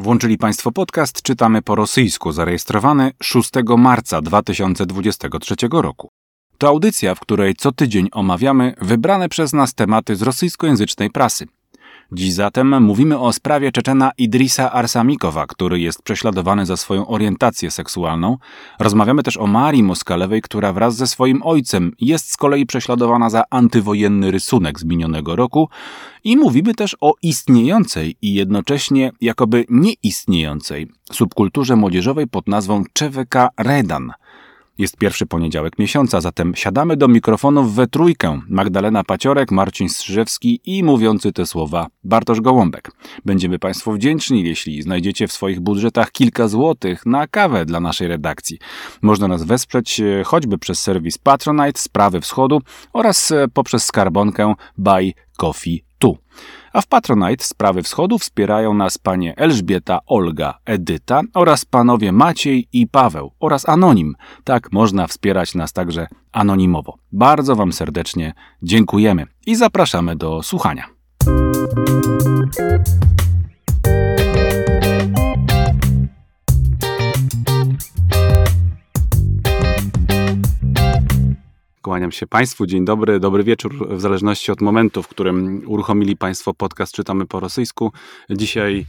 Włączyli Państwo podcast Czytamy po rosyjsku, zarejestrowany 6 marca 2023 roku. To audycja, w której co tydzień omawiamy wybrane przez nas tematy z rosyjskojęzycznej prasy. Dziś zatem mówimy o sprawie Czeczena Idrisa Arsamikowa, który jest prześladowany za swoją orientację seksualną. Rozmawiamy też o Marii Moskalewej, która wraz ze swoim ojcem jest z kolei prześladowana za antywojenny rysunek z minionego roku. I mówimy też o istniejącej i jednocześnie jakoby nieistniejącej subkulturze młodzieżowej pod nazwą CZWK Redan – jest pierwszy poniedziałek miesiąca, zatem siadamy do mikrofonów we trójkę. Magdalena Paciorek, Marcin Strzyżewski i mówiący te słowa Bartosz Gołąbek. Będziemy Państwu wdzięczni, jeśli znajdziecie w swoich budżetach kilka złotych na kawę dla naszej redakcji. Można nas wesprzeć e, choćby przez serwis Patronite, Sprawy Wschodu oraz e, poprzez skarbonkę Buy Coffee Tu. A w Patronite Sprawy Wschodu wspierają nas panie Elżbieta, Olga, Edyta oraz panowie Maciej i Paweł oraz Anonim. Tak można wspierać nas także anonimowo. Bardzo wam serdecznie dziękujemy i zapraszamy do słuchania. Kłaniam się Państwu. Dzień dobry, dobry wieczór, w zależności od momentu, w którym uruchomili Państwo podcast Czytamy po rosyjsku. Dzisiaj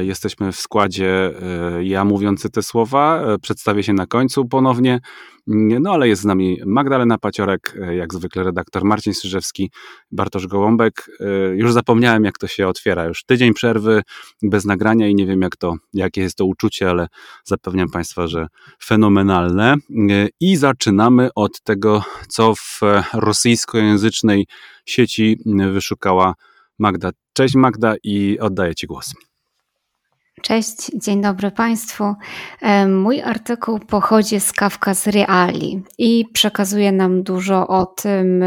jesteśmy w składzie e, ja mówiący te słowa. E, przedstawię się na końcu ponownie. No ale jest z nami Magdalena Paciorek, e, jak zwykle redaktor Marcin Strzyżewski, Bartosz Gołąbek. E, już zapomniałem, jak to się otwiera. Już tydzień przerwy bez nagrania i nie wiem, jak to, jakie jest to uczucie, ale zapewniam Państwa, że fenomenalne. E, I zaczynamy od tego, co w rosyjskojęzycznej sieci wyszukała Magda. Cześć Magda i oddaję Ci głos. Cześć, dzień dobry Państwu. Mój artykuł pochodzi z Kawka z Reali i przekazuje nam dużo o tym,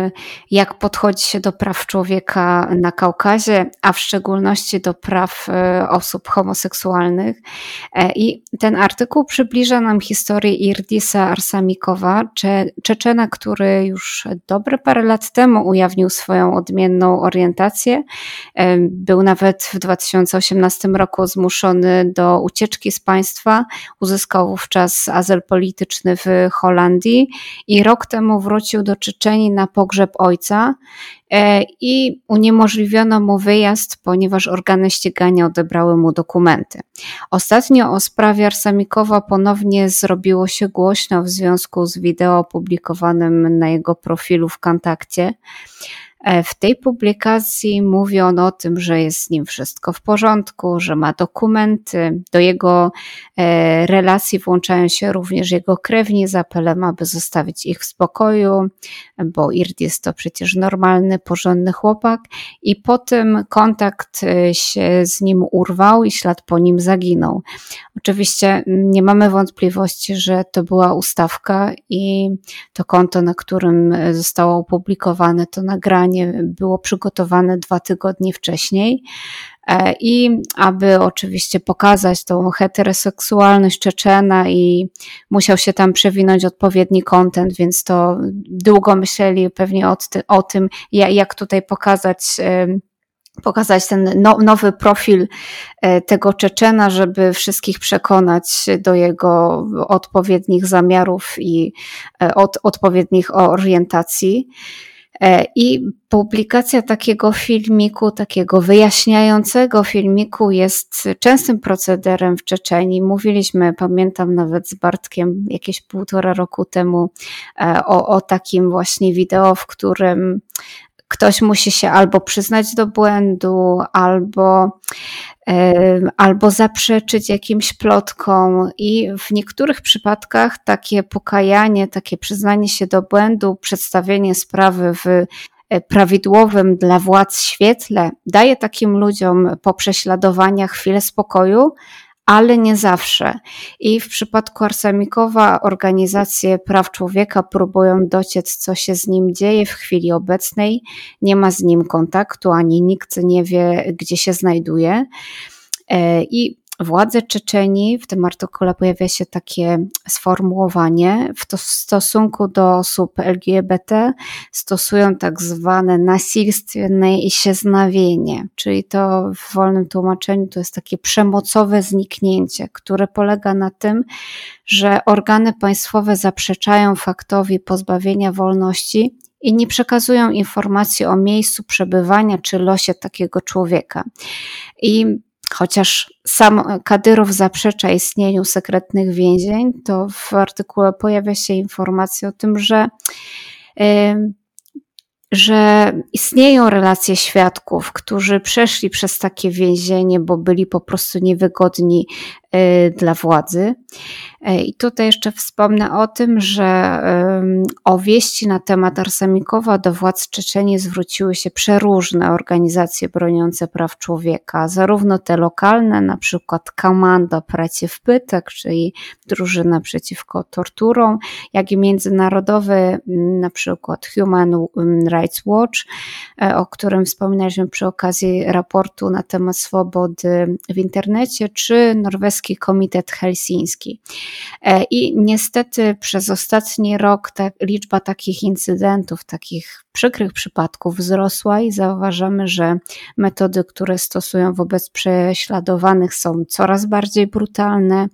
jak podchodzi się do praw człowieka na Kaukazie, a w szczególności do praw e, osób homoseksualnych. E, I ten artykuł przybliża nam historię Irdisa Arsamikowa, Czeczena, który już dobre parę lat temu ujawnił swoją odmienną orientację. Był nawet w 2018 roku zmuszony do ucieczki z państwa. Uzyskał wówczas azyl polityczny w Holandii i rok temu wrócił do Czeczenii na pogrzeb ojca e, i uniemożliwiono mu wyjazd, ponieważ organy ścigania odebrały mu dokumenty. Ostatnio o sprawie Arsamikowa ponownie zrobiło się głośno w związku z wideo opublikowanym na jego profilu w kontakcie. E, w tej publikacji mówi on o tym, że jest z nim wszystko w porządku, że ma dokumenty. Do jego e, relacji włączają się również jego krewni z apelem, aby zostawić ich w spokoju, bo Ird jest to przecież normalny, porządny chłopak. I potem kontakt e, się z nim urwał i ślad po nim zaginął. Oczywiście nie mamy wątpliwości, że to była ustawka i to konto, na którym zostało opublikowane to nagranie, było przygotowane dwa tygodnie wcześniej. E, I aby oczywiście pokazać tą heteroseksualność Czeczena i musiał się tam przewinąć odpowiedni kontent, więc to długo myśleli pewnie o, ty, o tym, jak tutaj pokazać pokazać ten no, nowy profil e, tego Czeczena, żeby wszystkich przekonać do jego odpowiednich zamiarów i e, od, odpowiednich orientacji. E, I publikacja takiego filmiku, takiego wyjaśniającego filmiku jest częstym procederem w Czeczeni. Mówiliśmy, pamiętam nawet z Bartkiem jakieś półtora roku temu e, o, o takim właśnie wideo, w którym ktoś musi się albo przyznać do błędu, albo, albo zaprzeczyć jakimś plotkom. I w niektórych przypadkach takie pokajanie, takie przyznanie się do błędu, przedstawienie sprawy w e, prawidłowym dla władz świetle daje takim ludziom po prześladowaniach chwilę spokoju, ale nie zawsze. I w przypadku Arsamikowa organizacje praw człowieka próbują dociec, co się z nim dzieje w chwili obecnej. Nie ma z nim kontaktu, ani nikt nie wie, gdzie się znajduje. E, I władze Czeczeni. W tym artykule pojawia się takie sformułowanie. W, to, w stosunku do osób LGBT stosują tak zwane nasilstwienne ieśznawienie, czyli to w wolnym tłumaczeniu to jest takie przemocowe zniknięcie, które polega na tym, że organy państwowe zaprzeczają faktowi pozbawienia wolności i nie przekazują informacji o miejscu przebywania czy losie takiego człowieka. I chociaż sam Kadyrow zaprzecza istnieniu sekretnych więzień, to w artykule pojawia się informacja o tym, że że istnieją relacje świadków, którzy przeszli przez takie więzienie, bo byli po prostu niewygodni dla władzy. Y, I tutaj jeszcze wspomnę o tym, że o wieści na temat Arsemikowa do władz Czeczenii zwróciły się przeróżne organizacje broniące praw człowieka, zarówno te lokalne, na przykład Komanda Przeciw Pytek, czyli drużyna przeciwko torturom, jak i międzynarodowe, na przykład Human Rights Watch, e, o którym wspominaliśmy przy okazji raportu na temat swobody w internecie, czy Norweski Komitet Helsiński. E, I niestety przez ostatni rok ta, liczba takich incydentów, takich przykrych przypadków wzrosła i zauważamy, że metody, które stosują wobec prześladowanych są coraz bardziej brutalne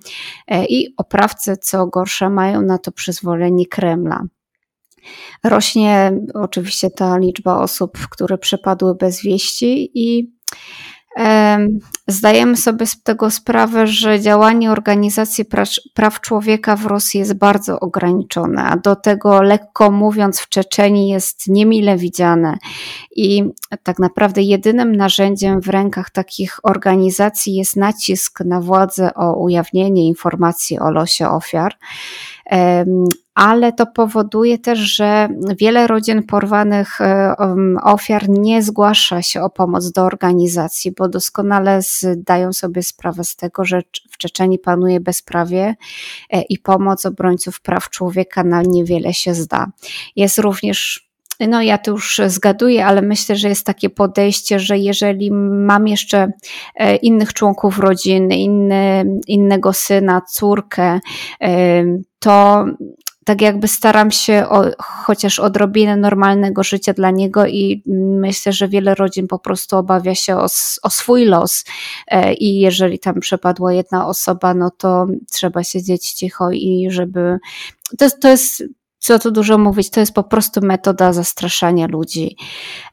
e, i oprawcy, co gorsza, mają na to przyzwolenie Kremla. Rośnie oczywiście ta liczba osób, które przepadły bez wieści i Zdajemy sobie z tego sprawę, że działanie organizacji praw człowieka w Rosji jest bardzo ograniczone, a do tego, lekko mówiąc, w Czeczeni jest niemile widziane. I tak naprawdę jedynym narzędziem w rękach takich organizacji jest nacisk na władzę o ujawnienie informacji o losie ofiar ale to powoduje też, że wiele rodzin porwanych e, ofiar nie zgłasza się o pomoc do organizacji, bo doskonale zdają sobie sprawę z tego, że w Czeczeni panuje bezprawie e, i pomoc obrońców praw człowieka na niewiele się zda. Jest również no ja tu już zgaduję, ale myślę, że jest takie podejście, że jeżeli mam jeszcze e, innych członków rodziny, inny, innego syna, córkę, to tak jakby staram się o, chociaż odrobinę normalnego życia dla niego i myślę, że wiele rodzin po prostu obawia się o, o swój los e, i jeżeli tam przepadła jedna osoba, no to trzeba siedzieć cicho i żeby to jest, to jest co tu dużo mówić, to jest po prostu metoda zastraszania ludzi.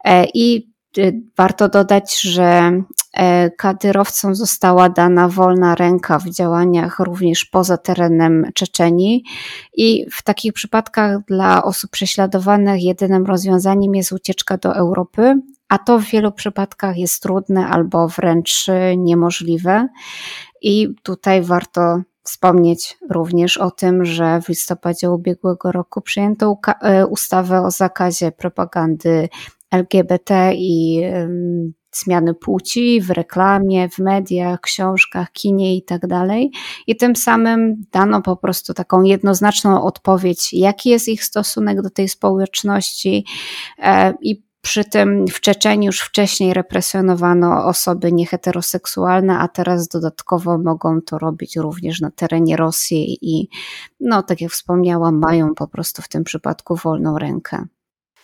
E, I y, warto dodać, że E, kadyrowcom została dana wolna ręka w działaniach również poza terenem Czeczenii i w takich przypadkach dla osób prześladowanych jedynym rozwiązaniem jest ucieczka do Europy, a to w wielu przypadkach jest trudne albo wręcz niemożliwe. I tutaj warto wspomnieć również o tym, że w listopadzie ubiegłego roku przyjęto e, ustawę o zakazie propagandy LGBT i zmiany płci w reklamie, w mediach, książkach, kinie i tak dalej. I tym samym dano po prostu taką jednoznaczną odpowiedź, jaki jest ich stosunek do tej społeczności e, i przy tym w Czeczeniu już wcześniej represjonowano osoby nieheteroseksualne, a teraz dodatkowo mogą to robić również na terenie Rosji i, no, tak jak wspomniałam, mają po prostu w tym przypadku wolną rękę.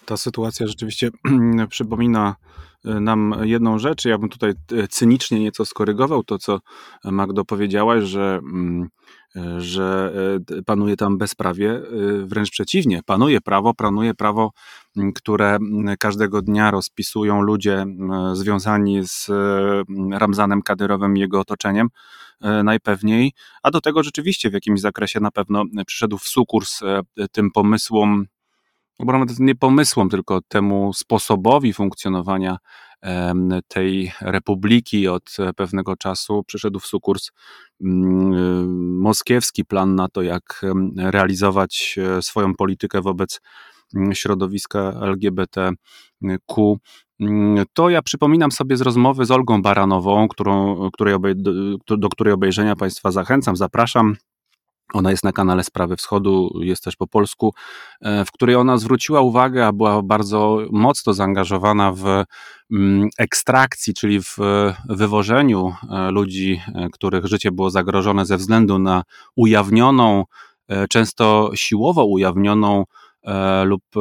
Ta sytuacja rzeczywiście przypomina nam jedną rzecz. Ja bym tutaj e, cynicznie nieco skorygował to, co Magdo powiedziałaś, że, mm, e, że e, panuje tam bezprawie. Wręcz przeciwnie, panuje prawo, panuje prawo, które każdego dnia rozpisują ludzie związani z Ramzanem Kadyrowem i jego otoczeniem najpewniej, a do tego rzeczywiście w jakimś zakresie na pewno przyszedł w sukurs tym pomysłom nawet nie pomysłom, tylko temu sposobowi funkcjonowania tej republiki. Od pewnego czasu przyszedł w sukurs mm, moskiewski plan na to, jak realizować e, swoją politykę wobec mm, środowiska LGBTQ. Mm, to ja przypominam sobie z rozmowy z Olgą Baranową, którą, której obej, do, do której obejrzenia Państwa zachęcam, zapraszam ona jest na kanale Sprawy Wschodu, jest też po polsku, w której ona zwróciła uwagę, a była bardzo mocno zaangażowana w mm, ekstrakcji, czyli w wywożeniu ludzi, których życie było zagrożone ze względu na ujawnioną, często siłowo ujawnioną E, lub e,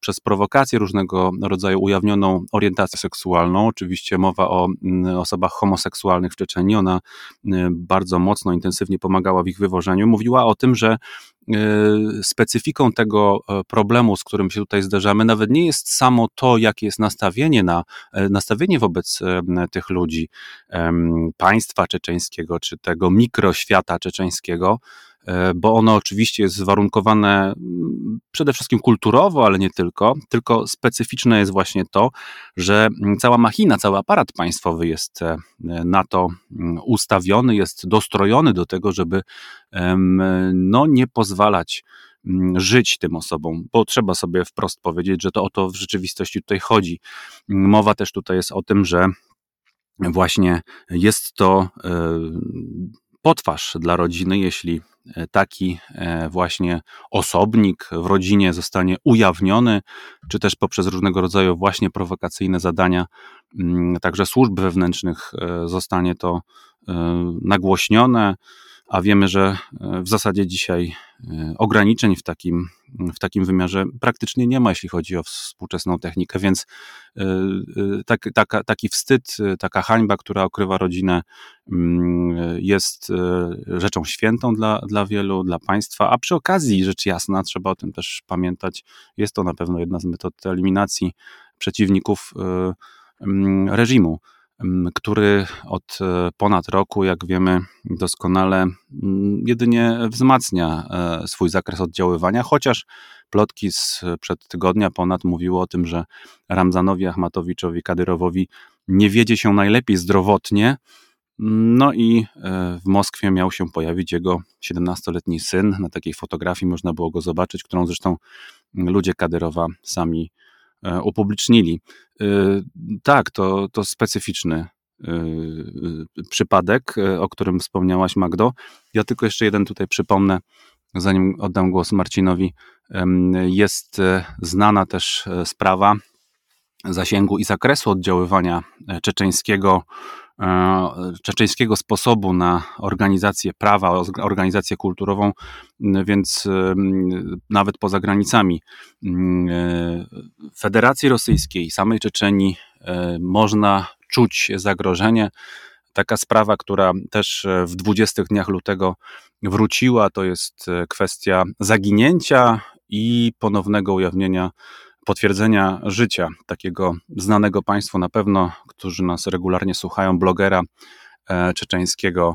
przez prowokację różnego rodzaju ujawnioną orientację seksualną. Oczywiście mowa o osobach homoseksualnych w Czeczeniu. Ona bardzo mocno, intensywnie pomagała w ich wywożeniu. Mówiła o tym, że e, specyfiką tego problemu, z którym się tutaj zderzamy, nawet nie jest samo to, jakie jest nastawienie, na, nastawienie wobec tych ludzi, państwa czeczeńskiego, czy tego mikroświata czeczeńskiego, E, bo ono oczywiście jest warunkowane mm, przede wszystkim kulturowo, ale nie tylko, tylko specyficzne jest właśnie to, że mm, cała machina, cały aparat państwowy jest e, na to mm, ustawiony, jest dostrojony do tego, żeby no, nie pozwalać żyć tym osobom, bo trzeba sobie wprost powiedzieć, że to o to w rzeczywistości tutaj chodzi. Mowa też tutaj jest o tym, że właśnie jest to e, potwarz dla rodziny, jeśli E, taki e, właśnie osobnik w rodzinie zostanie ujawniony, czy też poprzez różnego rodzaju właśnie prowokacyjne zadania, mm, także służb wewnętrznych e, zostanie to nagłośnione, a wiemy, że w zasadzie dzisiaj ograniczeń w takim, w takim wymiarze praktycznie nie ma, jeśli chodzi o współczesną technikę, więc tak, taka, taki wstyd, taka hańba, która okrywa rodzinę, mm, jest rzeczą świętą dla, dla wielu, dla państwa, a przy okazji, rzecz jasna, trzeba o tym też pamiętać, jest to na pewno jedna z metod eliminacji przeciwników mm, reżimu który od e, ponad roku, jak wiemy doskonale, jedynie wzmacnia e, swój zakres oddziaływania, chociaż plotki sprzed tygodnia ponad mówiło o tym, że Ramzanowi Achmatowiczowi, Kadyrowowi nie wiedzie się najlepiej zdrowotnie, no i e, w Moskwie miał się pojawić jego 17-letni syn. Na takiej fotografii można było go zobaczyć, którą zresztą ludzie Kadyrowa sami upublicznili. E, tak, to, to specyficzny e, przypadek, o którym wspomniałaś, Magdo. Ja tylko jeszcze jeden tutaj przypomnę, zanim oddam głos Marcinowi. Jest znana też sprawa zasięgu i zakresu oddziaływania czeczeńskiego E, czeczeńskiego sposobu na organizację prawa, organizację kulturową, więc nawet poza granicami e, Federacji Rosyjskiej, samej Czeczenii e, można czuć zagrożenie. Taka sprawa, która też w 20 dniach lutego wróciła, to jest kwestia zaginięcia i ponownego ujawnienia potwierdzenia życia takiego znanego Państwu na pewno, którzy nas regularnie słuchają, blogera e, czeczeńskiego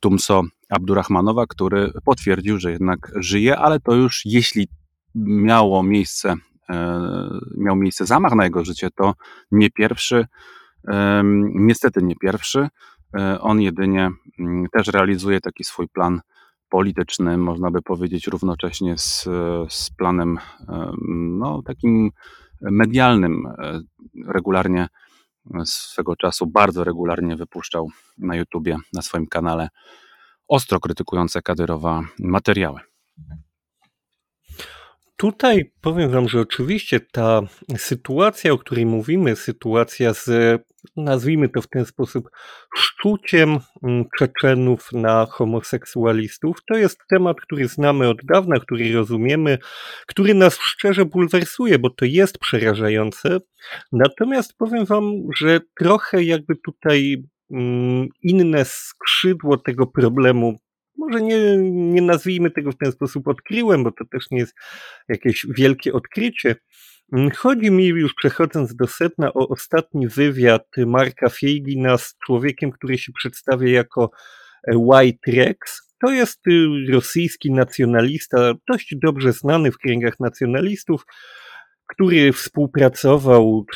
Tumso Abdurrahmanowa, który potwierdził, że jednak żyje, ale to już jeśli miało miejsce, e, miał miejsce zamach na jego życie, to nie pierwszy, niestety nie pierwszy. E, on jedynie mm, też realizuje taki swój plan polityczny, można by powiedzieć, równocześnie z, z planem no, takim medialnym. E, regularnie, swego czasu bardzo regularnie wypuszczał na YouTubie, na swoim kanale ostro krytykujące Kadyrowa materiały. Tutaj powiem Wam, że oczywiście ta sytuacja, o której mówimy, sytuacja z, nazwijmy to w ten sposób, szczuciem mm, Czeczenów na homoseksualistów, to jest temat, który znamy od dawna, który rozumiemy, który nas szczerze bulwersuje, bo to jest przerażające. Natomiast powiem Wam, że trochę jakby tutaj mm, inne skrzydło tego problemu może nie, nie nazwijmy tego w ten sposób odkryłem, bo to też nie jest jakieś wielkie odkrycie. Mm, chodzi mi, już przechodząc do setna, o ostatni wywiad Marka Feigina z człowiekiem, który się przedstawia jako e, White Rex. To jest y, rosyjski nacjonalista, dość dobrze znany w kręgach nacjonalistów, który współpracował,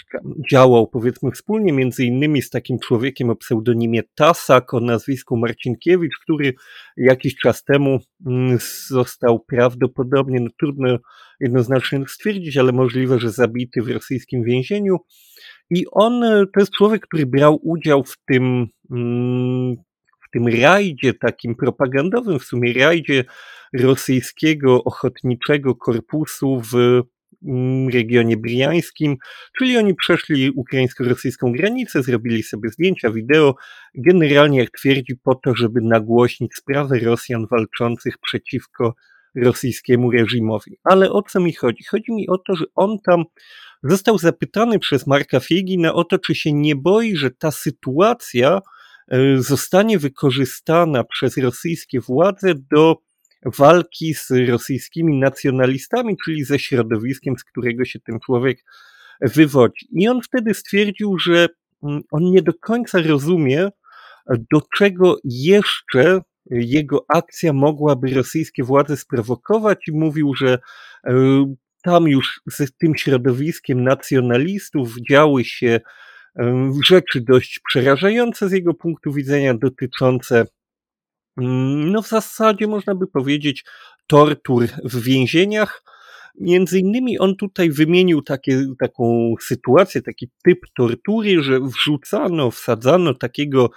działał powiedzmy wspólnie między innymi z takim człowiekiem o pseudonimie Tasak, o nazwisku Marcinkiewicz, który jakiś czas temu mm, został prawdopodobnie, no trudno jednoznacznie stwierdzić, ale możliwe, że zabity w rosyjskim więzieniu. I on to jest człowiek, który brał udział w tym, mm, w tym rajdzie takim propagandowym, w sumie rajdzie rosyjskiego ochotniczego korpusu w regionie briańskim, czyli oni przeszli ukraińsko-rosyjską granicę, zrobili sobie zdjęcia, wideo, generalnie jak twierdzi po to, żeby nagłośnić sprawę Rosjan walczących przeciwko rosyjskiemu reżimowi. Ale o co mi chodzi? Chodzi mi o to, że on tam został zapytany przez Marka Fiegina o to, czy się nie boi, że ta sytuacja e, zostanie wykorzystana przez rosyjskie władze do walki z rosyjskimi nacjonalistami, czyli ze środowiskiem, z którego się ten człowiek wywodzi. I on wtedy stwierdził, że mm, on nie do końca rozumie, do czego jeszcze jego akcja mogłaby rosyjskie władze sprowokować i mówił, że e, tam już z tym środowiskiem nacjonalistów działy się rzeczy dość przerażające z jego punktu widzenia, dotyczące, no w zasadzie można by powiedzieć, tortur w więzieniach. Między innymi on tutaj wymienił takie, taką sytuację, taki typ tortury, że wrzucano, wsadzano takiego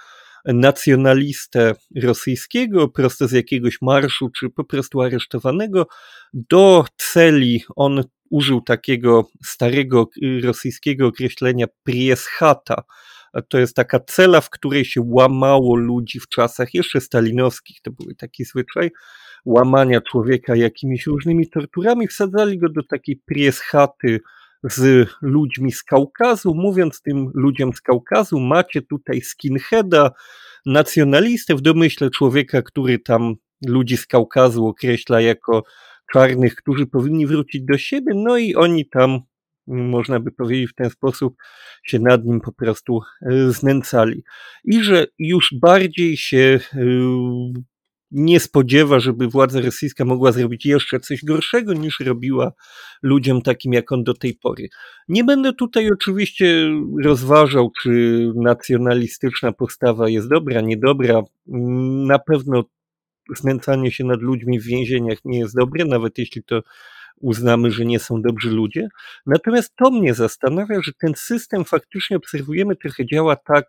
nacjonalistę rosyjskiego prosto z jakiegoś marszu, czy po prostu aresztowanego do celi. On użył takiego starego rosyjskiego określenia prieshata. To jest taka cela, w której się łamało ludzi w czasach jeszcze stalinowskich. To był taki zwyczaj łamania człowieka jakimiś różnymi torturami. Wsadzali go do takiej prieschaty z ludźmi z Kaukazu, mówiąc tym ludziom z Kaukazu, macie tutaj skinheada, nacjonalistę w domyśle człowieka, który tam ludzi z Kaukazu określa jako czarnych, którzy powinni wrócić do siebie, no i oni tam, można by powiedzieć w ten sposób, się nad nim po prostu e, znęcali. I że już bardziej się e, nie spodziewa, żeby władza rosyjska mogła zrobić jeszcze coś gorszego niż robiła ludziom takim jak on do tej pory. Nie będę tutaj oczywiście rozważał, czy nacjonalistyczna postawa jest dobra, niedobra. Na pewno znęcanie się nad ludźmi w więzieniach nie jest dobre, nawet jeśli to uznamy, że nie są dobrzy ludzie. Natomiast to mnie zastanawia, że ten system faktycznie obserwujemy trochę działa tak,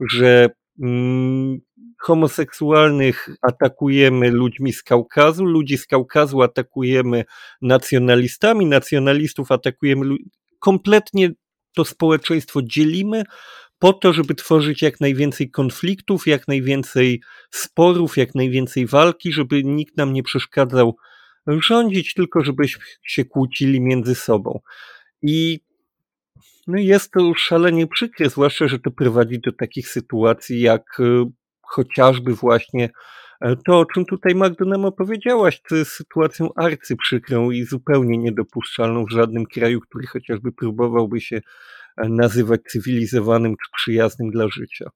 że mm, homoseksualnych atakujemy ludźmi z Kaukazu, ludzi z Kaukazu atakujemy nacjonalistami, nacjonalistów atakujemy kompletnie to społeczeństwo dzielimy po to, żeby tworzyć jak najwięcej konfliktów, jak najwięcej sporów, jak najwięcej walki, żeby nikt nam nie przeszkadzał rządzić, tylko żebyśmy się kłócili między sobą. I no jest to szalenie przykre, zwłaszcza, że to prowadzi do takich sytuacji jak e, chociażby właśnie e, to, o czym tutaj Magdo opowiedziałaś, to jest sytuacją arcyprzykrą i zupełnie niedopuszczalną w żadnym kraju, który chociażby próbowałby się e, nazywać cywilizowanym czy przyjaznym dla życia.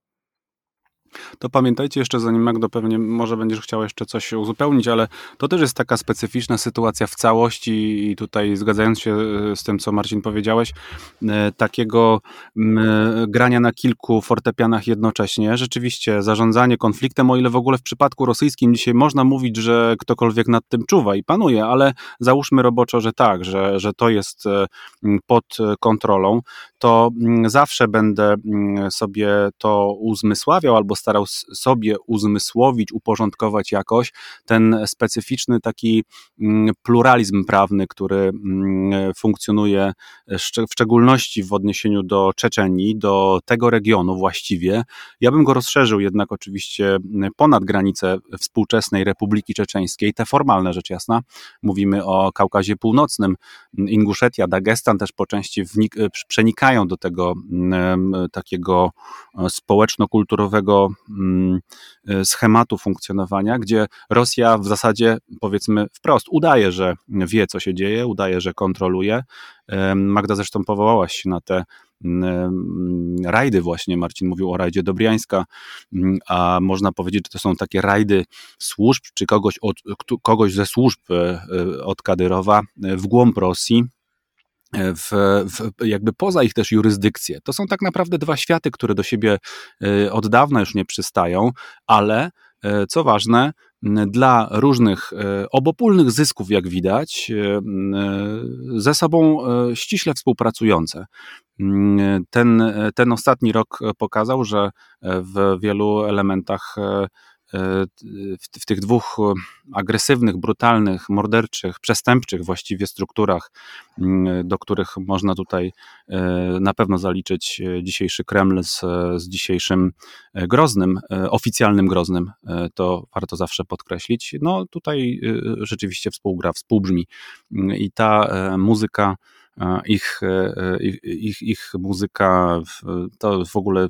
To pamiętajcie jeszcze, zanim Magdo pewnie może będziesz chciał jeszcze coś uzupełnić, ale to też jest taka specyficzna sytuacja w całości i tutaj zgadzając się e, z tym, co Marcin powiedziałeś, e, takiego grania na kilku fortepianach jednocześnie. Rzeczywiście zarządzanie konfliktem, o ile w ogóle w przypadku rosyjskim dzisiaj można mówić, że ktokolwiek nad tym czuwa i panuje, ale załóżmy roboczo, że tak, że, że to jest e, pod kontrolą, to zawsze będę sobie to uzmysławiał albo starał sobie uzmysłowić, uporządkować jakoś ten specyficzny taki mm, pluralizm prawny, który mm, funkcjonuje w szczególności w odniesieniu do Czeczenii, do tego regionu właściwie. Ja bym go rozszerzył jednak oczywiście ponad granice współczesnej Republiki Czeczeńskiej, te formalne rzecz jasna. Mówimy o Kaukazie Północnym, Inguszetia, Dagestan też po części przenikają do tego mm, takiego e, społeczno-kulturowego Mm, e, schematu funkcjonowania, gdzie Rosja w zasadzie, powiedzmy wprost, udaje, że wie, co się dzieje, udaje, że kontroluje. Magda zresztą powołałaś się na te mm, rajdy właśnie, Marcin mówił o rajdzie Dobriańska, mm, a można powiedzieć, że to są takie rajdy służb, czy kogoś, od, kogoś ze służb e, e, od Kadyrowa w głąb Rosji, w, w, jakby poza ich też jurysdykcję. To są tak naprawdę dwa światy, które do siebie e, od dawna już nie przystają, ale e, co ważne, dla różnych e, obopólnych zysków, jak widać, ze sobą ściśle współpracujące. Ten, ten ostatni rok pokazał, że w wielu elementach w, w tych dwóch agresywnych, brutalnych, morderczych, przestępczych właściwie strukturach, mm, do których można tutaj e, na pewno zaliczyć e, dzisiejszy Kreml z, z dzisiejszym e, Groznym, oficjalnym Groznym, to warto zawsze podkreślić. No tutaj rzeczywiście współgra, współbrzmi i ta muzyka ich, ich, ich, ich muzyka to w ogóle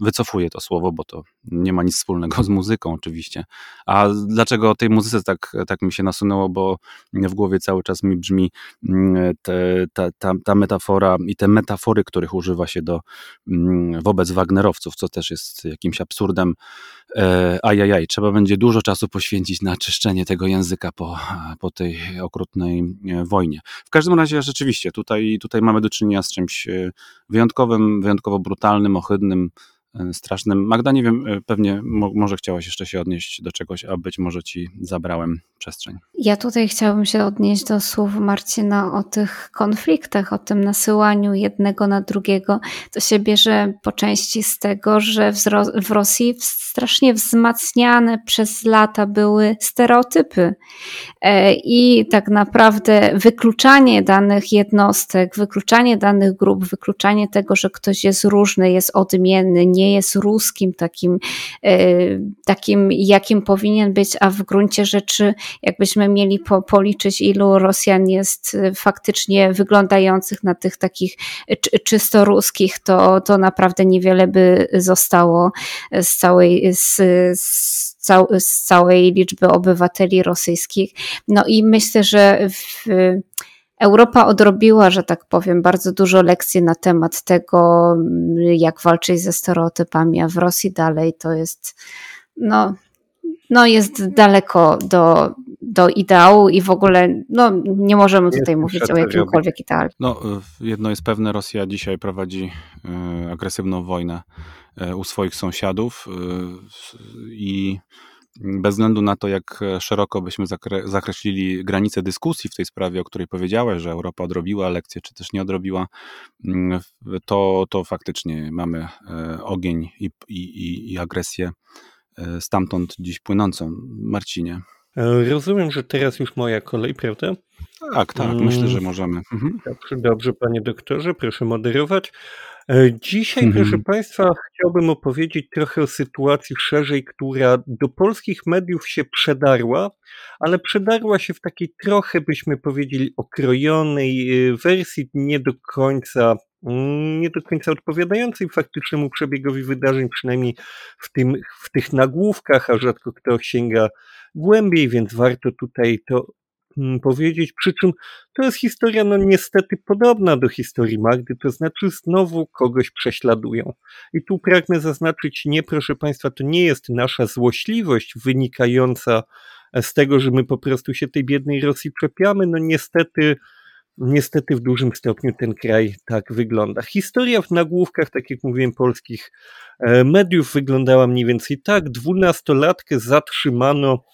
wycofuję to słowo, bo to nie ma nic wspólnego z muzyką oczywiście. A dlaczego o tej muzyce tak, tak mi się nasunęło, bo w głowie cały czas mi brzmi mm, te, ta, ta, ta metafora i te metafory, których używa się do, mm, wobec Wagnerowców, co też jest jakimś absurdem. E, ajajaj, trzeba będzie dużo czasu poświęcić na czyszczenie tego języka po, po tej okrutnej e, wojnie. W każdym razie rzeczywiście tutaj, tutaj mamy do czynienia z czymś e, wyjątkowym, wyjątkowo brutalnym, ohydnym, strasznym. Magda, nie wiem, e, pewnie mo może chciałaś jeszcze się odnieść do czegoś, a być może ci zabrałem przestrzeń. Ja tutaj chciałabym się odnieść do słów Marcina o tych konfliktach, o tym nasyłaniu jednego na drugiego. To się bierze po części z tego, że w, w Rosji strasznie wzmacniane przez lata były stereotypy e, i tak naprawdę wykluczanie danych jednostek, wykluczanie danych grup, wykluczanie tego, że ktoś jest różny, jest odmienny, nie jest ruskim takim, e, takim jakim powinien być, a w gruncie rzeczy, jakbyśmy mieli po, policzyć, ilu Rosjan jest e, faktycznie wyglądających na tych takich czysto ruskich, to, to naprawdę niewiele by zostało z całej, z, z, z całej liczby obywateli rosyjskich. No i myślę, że w, Europa odrobiła, że tak powiem, bardzo dużo lekcji na temat tego, jak walczyć ze stereotypami, a w Rosji dalej to jest, no, no jest daleko do, do ideału i w ogóle no, nie możemy tutaj jest mówić o jakimkolwiek ideale. No, jedno jest pewne, Rosja dzisiaj prowadzi y, agresywną wojnę y, u swoich sąsiadów y, i bez względu na to, jak szeroko byśmy zakre zakreślili granice dyskusji w tej sprawie, o której powiedziałeś, że Europa odrobiła lekcję, czy też nie odrobiła, mm, to, to faktycznie mamy e, ogień i, i, i agresję e, stamtąd dziś płynącą. Marcinie. E, rozumiem, że teraz już moja kolej, prawda? Tak, tak, myślę, że możemy. Mhm. Dobrze, dobrze, panie doktorze, proszę moderować. E, dzisiaj, mhm. proszę Państwa, chciałbym opowiedzieć trochę o sytuacji szerzej, która do polskich mediów się przedarła, ale przedarła się w takiej trochę, byśmy powiedzieli, okrojonej e, wersji, nie do końca mm, nie do końca odpowiadającej faktycznemu przebiegowi wydarzeń, przynajmniej w, tym, w tych nagłówkach, a rzadko kto sięga głębiej, więc warto tutaj to powiedzieć, przy czym to jest historia no niestety podobna do historii Magdy, to znaczy znowu kogoś prześladują. I tu pragnę zaznaczyć, nie proszę Państwa, to nie jest nasza złośliwość wynikająca z tego, że my po prostu się tej biednej Rosji czepiamy, no niestety Niestety w dużym stopniu ten kraj tak wygląda. Historia w nagłówkach, tak jak mówiłem, polskich e, mediów wyglądała mniej więcej tak. Dwunastolatkę zatrzymano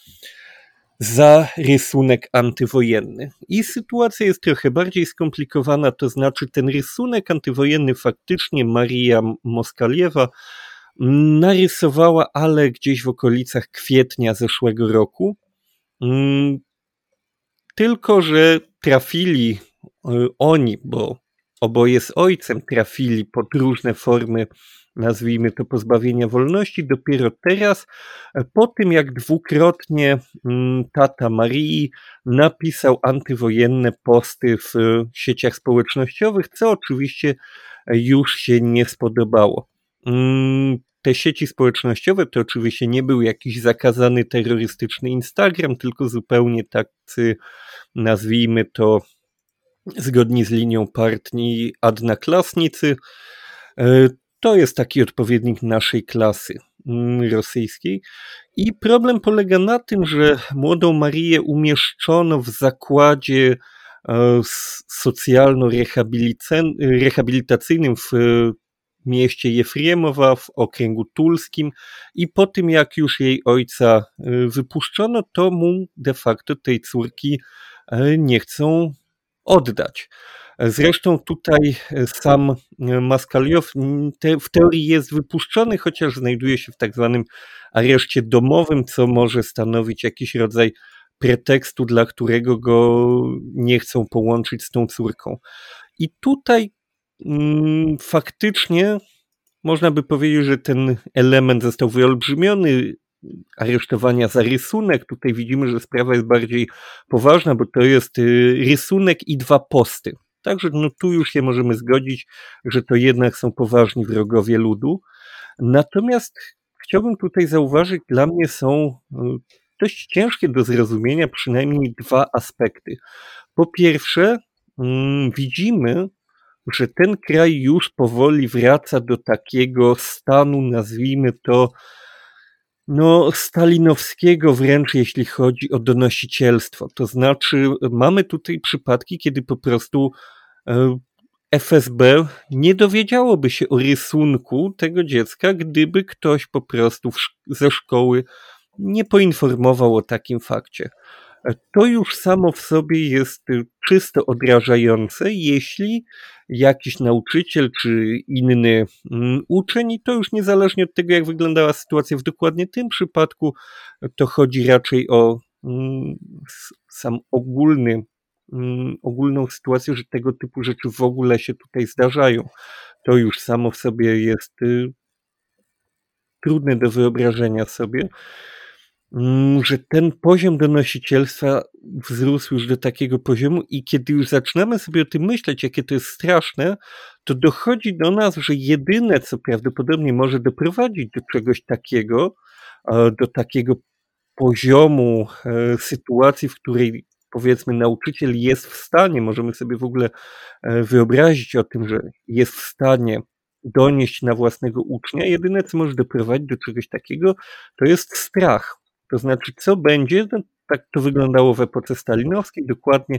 za rysunek antywojenny. I sytuacja jest trochę bardziej skomplikowana, to znaczy ten rysunek antywojenny faktycznie Maria Moskaliewa narysowała, ale gdzieś w okolicach kwietnia zeszłego roku. Mm, tylko, że trafili y, oni, bo oboje z ojcem trafili pod różne formy nazwijmy to, pozbawienia wolności, dopiero teraz, e, po tym jak dwukrotnie mm, tata Marii napisał antywojenne posty w e, sieciach społecznościowych, co oczywiście już się nie spodobało. Mm, te sieci społecznościowe to oczywiście nie był jakiś zakazany terrorystyczny Instagram, tylko zupełnie tacy, nazwijmy to, zgodnie z linią partii adnaklasnicy. E, to jest taki odpowiednik naszej klasy mm, rosyjskiej. I problem polega na tym, że młodą Marię umieszczono w zakładzie e, socjalno-rehabilitacyjnym w e, mieście Jefriemowa w okręgu tulskim i po tym jak już jej ojca wypuszczono, to mu de facto tej córki nie chcą oddać. Zresztą tutaj sam Maskaliow w teorii jest wypuszczony, chociaż znajduje się w tak zwanym areszcie domowym, co może stanowić jakiś rodzaj pretekstu, dla którego go nie chcą połączyć z tą córką. I tutaj mm, faktycznie można by powiedzieć, że ten element został wyolbrzymiony. Aresztowania za rysunek. Tutaj widzimy, że sprawa jest bardziej poważna, bo to jest y, rysunek i dwa posty. Także no, tu już się możemy zgodzić, że to jednak są poważni wrogowie ludu. Natomiast chciałbym tutaj zauważyć, dla mnie są y, dość ciężkie do zrozumienia przynajmniej dwa aspekty. Po pierwsze, mm, widzimy, że ten kraj już powoli wraca do takiego stanu, nazwijmy to, no, stalinowskiego wręcz, jeśli chodzi o donosicielstwo. To znaczy, mamy tutaj przypadki, kiedy po prostu e, FSB nie dowiedziałoby się o rysunku tego dziecka, gdyby ktoś po prostu ze szkoły nie poinformował o takim fakcie. To już samo w sobie jest czysto odrażające, jeśli jakiś nauczyciel czy inny mm, uczeń, i to już niezależnie od tego, jak wyglądała sytuacja w dokładnie tym przypadku, to chodzi raczej o mm, sam ogólny, mm, ogólną sytuację, że tego typu rzeczy w ogóle się tutaj zdarzają. To już samo w sobie jest y, trudne do wyobrażenia sobie. Mm, że ten poziom donosicielstwa wzrósł już do takiego poziomu i kiedy już zaczynamy sobie o tym myśleć, jakie to jest straszne, to dochodzi do nas, że jedyne, co prawdopodobnie może doprowadzić do czegoś takiego, do takiego poziomu e, sytuacji, w której powiedzmy nauczyciel jest w stanie, możemy sobie w ogóle e, wyobrazić o tym, że jest w stanie donieść na własnego ucznia, jedyne co może doprowadzić do czegoś takiego, to jest strach to znaczy, co będzie, no, tak to wyglądało w epoce stalinowskiej. Dokładnie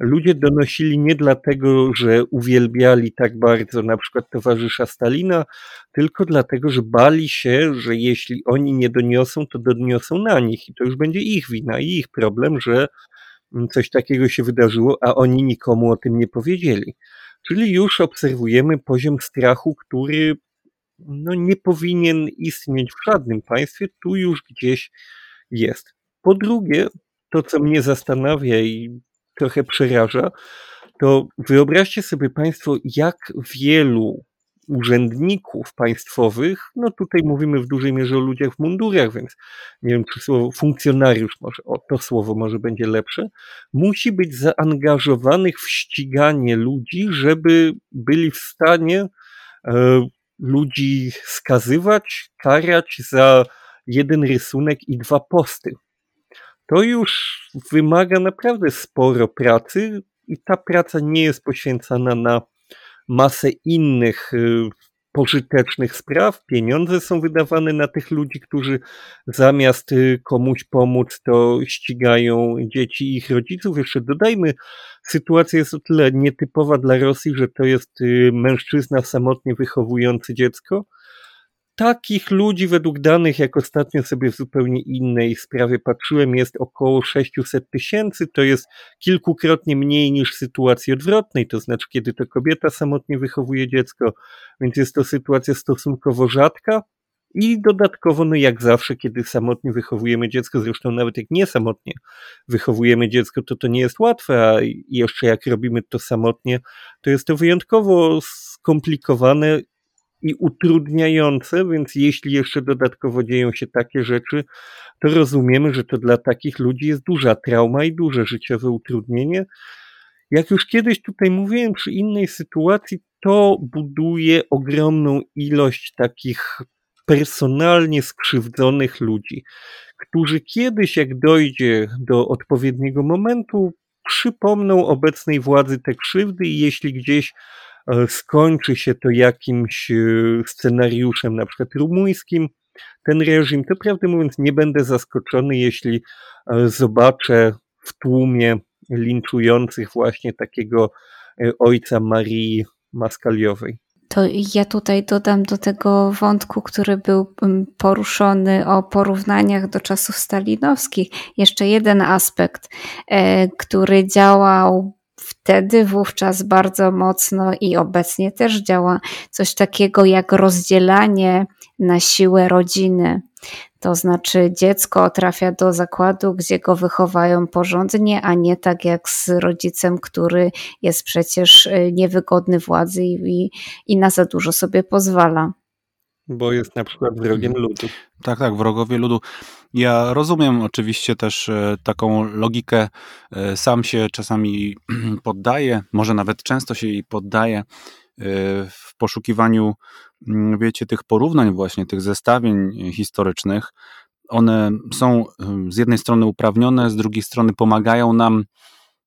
ludzie donosili nie dlatego, że uwielbiali tak bardzo na przykład towarzysza Stalina, tylko dlatego, że bali się, że jeśli oni nie doniosą, to doniosą na nich i to już będzie ich wina i ich problem, że coś takiego się wydarzyło, a oni nikomu o tym nie powiedzieli. Czyli już obserwujemy poziom strachu, który no, nie powinien istnieć w żadnym państwie, tu już gdzieś jest. Po drugie, to co mnie zastanawia i trochę przeraża, to wyobraźcie sobie Państwo, jak wielu urzędników państwowych, no tutaj mówimy w dużej mierze o ludziach w mundurach, więc nie wiem, czy słowo funkcjonariusz może, o to słowo może będzie lepsze, musi być zaangażowanych w ściganie ludzi, żeby byli w stanie e, ludzi skazywać, karać za jeden rysunek i dwa posty. To już wymaga naprawdę sporo pracy i ta praca nie jest poświęcana na masę innych y, pożytecznych spraw. Pieniądze są wydawane na tych ludzi, którzy zamiast y, komuś pomóc, to ścigają dzieci i ich rodziców. Jeszcze dodajmy, sytuacja jest o tyle nietypowa dla Rosji, że to jest y, mężczyzna samotnie wychowujący dziecko takich ludzi według danych, jak ostatnio sobie w zupełnie innej sprawie patrzyłem, jest około 600 tysięcy. To jest kilkukrotnie mniej niż w sytuacji odwrotnej, to znaczy kiedy to kobieta samotnie wychowuje dziecko, więc jest to sytuacja stosunkowo rzadka. I dodatkowo, no jak zawsze, kiedy samotnie wychowujemy dziecko, zresztą nawet jak nie samotnie wychowujemy dziecko, to to nie jest łatwe, a jeszcze jak robimy to samotnie, to jest to wyjątkowo skomplikowane i utrudniające, więc jeśli jeszcze dodatkowo dzieją się takie rzeczy, to rozumiemy, że to dla takich ludzi jest duża trauma i duże życiowe utrudnienie. Jak już kiedyś tutaj mówiłem przy innej sytuacji, to buduje ogromną ilość takich personalnie skrzywdzonych ludzi, którzy kiedyś, jak dojdzie do odpowiedniego momentu, przypomną obecnej władzy te krzywdy i jeśli gdzieś skończy się to jakimś e, scenariuszem, na przykład rumuńskim, ten reżim, to prawdę mówiąc nie będę zaskoczony, jeśli e, zobaczę w tłumie linczujących właśnie takiego ojca Marii Maskaliowej. To ja tutaj dodam do tego wątku, który był poruszony o porównaniach do czasów stalinowskich, jeszcze jeden aspekt, który działał wtedy wówczas bardzo mocno i obecnie też działa coś takiego jak rozdzielanie na siłę rodziny. To znaczy, dziecko trafia do zakładu, gdzie go wychowają porządnie, a nie tak jak z rodzicem, który jest przecież y, niewygodny władzy i, i na za dużo sobie pozwala. Bo jest na przykład wrogiem ludu. Tak, tak, wrogowie ludu. Ja rozumiem oczywiście też e, taką logikę, e, sam się czasami poddaję, może nawet często się jej poddaję e, w poszukiwaniu, mm, wiecie, tych porównań, właśnie tych zestawień historycznych. One są z jednej strony uprawnione, z drugiej strony pomagają nam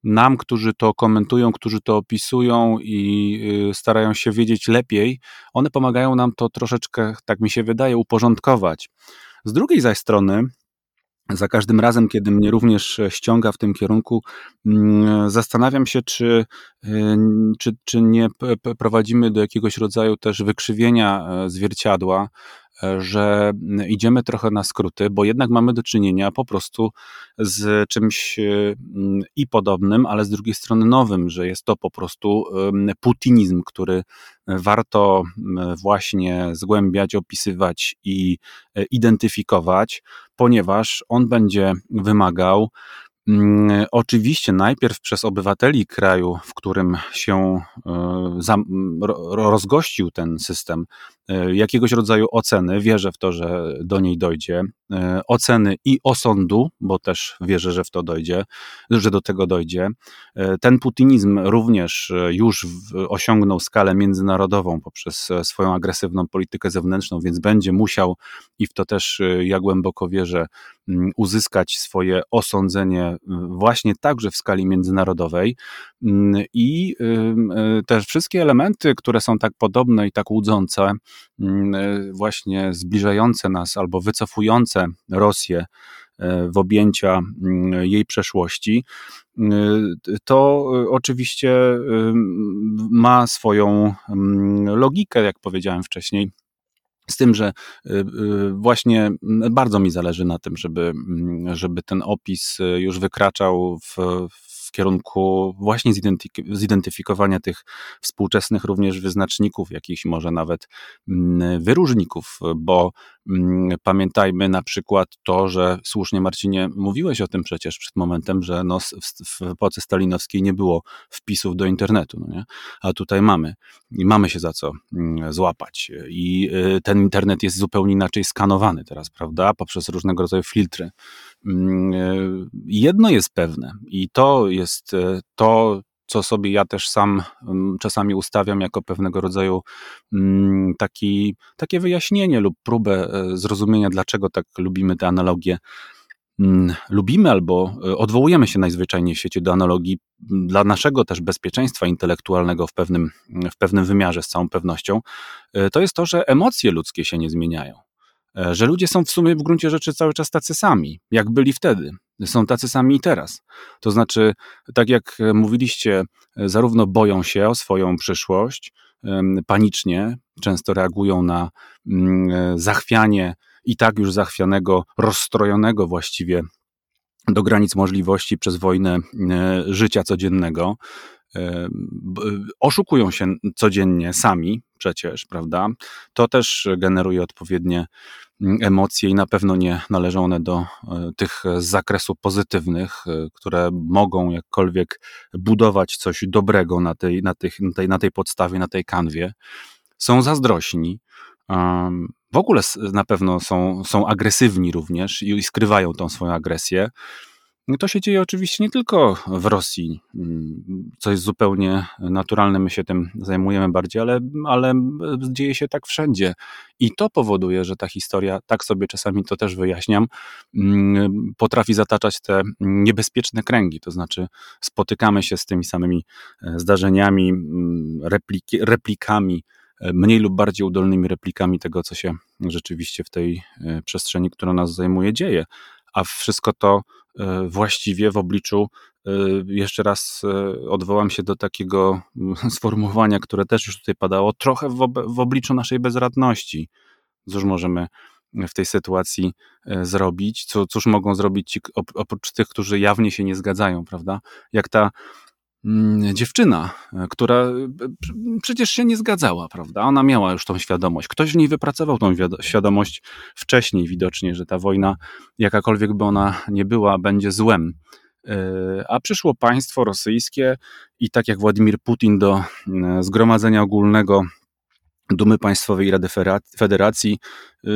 nam, którzy to komentują, którzy to opisują i y, starają się wiedzieć lepiej, one pomagają nam to troszeczkę, tak mi się wydaje, uporządkować. Z drugiej zaś strony, za każdym razem, kiedy mnie również ściąga w tym kierunku, mm, zastanawiam się, czy, y, czy, czy nie prowadzimy do jakiegoś rodzaju też wykrzywienia e, zwierciadła, że idziemy trochę na skróty, bo jednak mamy do czynienia po prostu z czymś mm, i podobnym, ale z drugiej strony nowym, że jest to po prostu putinizm, który warto właśnie zgłębiać, opisywać i identyfikować, ponieważ on będzie wymagał oczywiście najpierw przez obywateli kraju, w którym się e, rozgościł ten system, e, jakiegoś rodzaju oceny, wierzę w to, że do niej dojdzie, e, oceny i osądu, bo też wierzę, że w to dojdzie, że do tego dojdzie. Ten putinizm również już osiągnął skalę międzynarodową poprzez swoją agresywną politykę zewnętrzną, więc będzie musiał, i w to też ja głęboko wierzę, mm, uzyskać swoje osądzenie właśnie także w skali międzynarodowej. Mm, I y, te wszystkie elementy, które są tak podobne i tak łudzące, mm, y, właśnie zbliżające nas albo wycofujące Rosję y, w objęcia mm, jej przeszłości, to oczywiście ma swoją logikę, jak powiedziałem wcześniej. Z tym, że y, y, właśnie bardzo mi zależy na tym, żeby, żeby ten opis y, już wykraczał w kierunku właśnie zidentyfikowania tych współczesnych również wyznaczników, jakichś może nawet wyróżników, bo pamiętajmy na przykład to, że słusznie Marcinie mówiłeś o tym przecież przed momentem, że no w, epoce stalinowskiej nie było wpisów do internetu, no nie? a tutaj mamy i mamy się za co złapać i ten internet jest zupełnie inaczej skanowany teraz, prawda, poprzez różnego rodzaju filtry. Jedno jest pewne i to jest e, to, co sobie ja też sam mm, czasami ustawiam jako pewnego rodzaju mm, taki, takie wyjaśnienie lub próbę e, zrozumienia, dlaczego tak lubimy te analogie. Mm, lubimy albo e, odwołujemy się najzwyczajniej w świecie do analogii dla naszego też bezpieczeństwa intelektualnego w pewnym, w pewnym wymiarze, z całą pewnością, to jest to, że emocje ludzkie się nie zmieniają. E, że ludzie są w sumie w gruncie rzeczy cały czas tacy sami, jak byli wtedy. Są tacy sami i teraz. To znaczy, tak jak mówiliście, e, zarówno boją się o swoją przyszłość, panicznie, często reagują na mm, e, zachwianie i tak już zachwianego, rozstrojonego właściwie do granic możliwości przez wojnę życia codziennego. Oszukują się codziennie sami przecież, prawda? To też generuje odpowiednie emocje i na pewno nie należą one do e, tych z zakresu pozytywnych, e, które mogą jakkolwiek budować coś dobrego na tej, na, tych, na, tej, na tej podstawie, na tej kanwie. Są zazdrośni. W ogóle na pewno są, są agresywni również i skrywają tą swoją agresję. To się dzieje oczywiście nie tylko w Rosji, mm, co jest zupełnie naturalne, my się tym zajmujemy bardziej, ale, ale dzieje się tak wszędzie. I to powoduje, że ta historia, tak sobie czasami to też wyjaśniam, mm, potrafi zataczać te niebezpieczne kręgi. To znaczy, spotykamy się z tymi samymi e, zdarzeniami, mm, repliki, replikami, e, mniej lub bardziej udolnymi replikami tego, co się rzeczywiście w tej e, przestrzeni, która nas zajmuje, dzieje. A wszystko to E, właściwie w obliczu, e, jeszcze raz e, odwołam się do takiego sformułowania, które też już tutaj padało, trochę w, ob w obliczu naszej bezradności. Cóż możemy w tej sytuacji zrobić? Co, cóż mogą zrobić ci, oprócz tych, którzy jawnie się nie zgadzają, prawda? Jak ta mm, dziewczyna, która przecież się nie zgadzała, prawda? Ona miała już tą świadomość. Ktoś w niej wypracował tą świadomość wcześniej widocznie, że ta wojna, jakakolwiek by ona nie była, będzie złem. A przyszło państwo rosyjskie i tak jak Władimir Putin do Zgromadzenia Ogólnego Dumy Państwowej Rady Federacji y,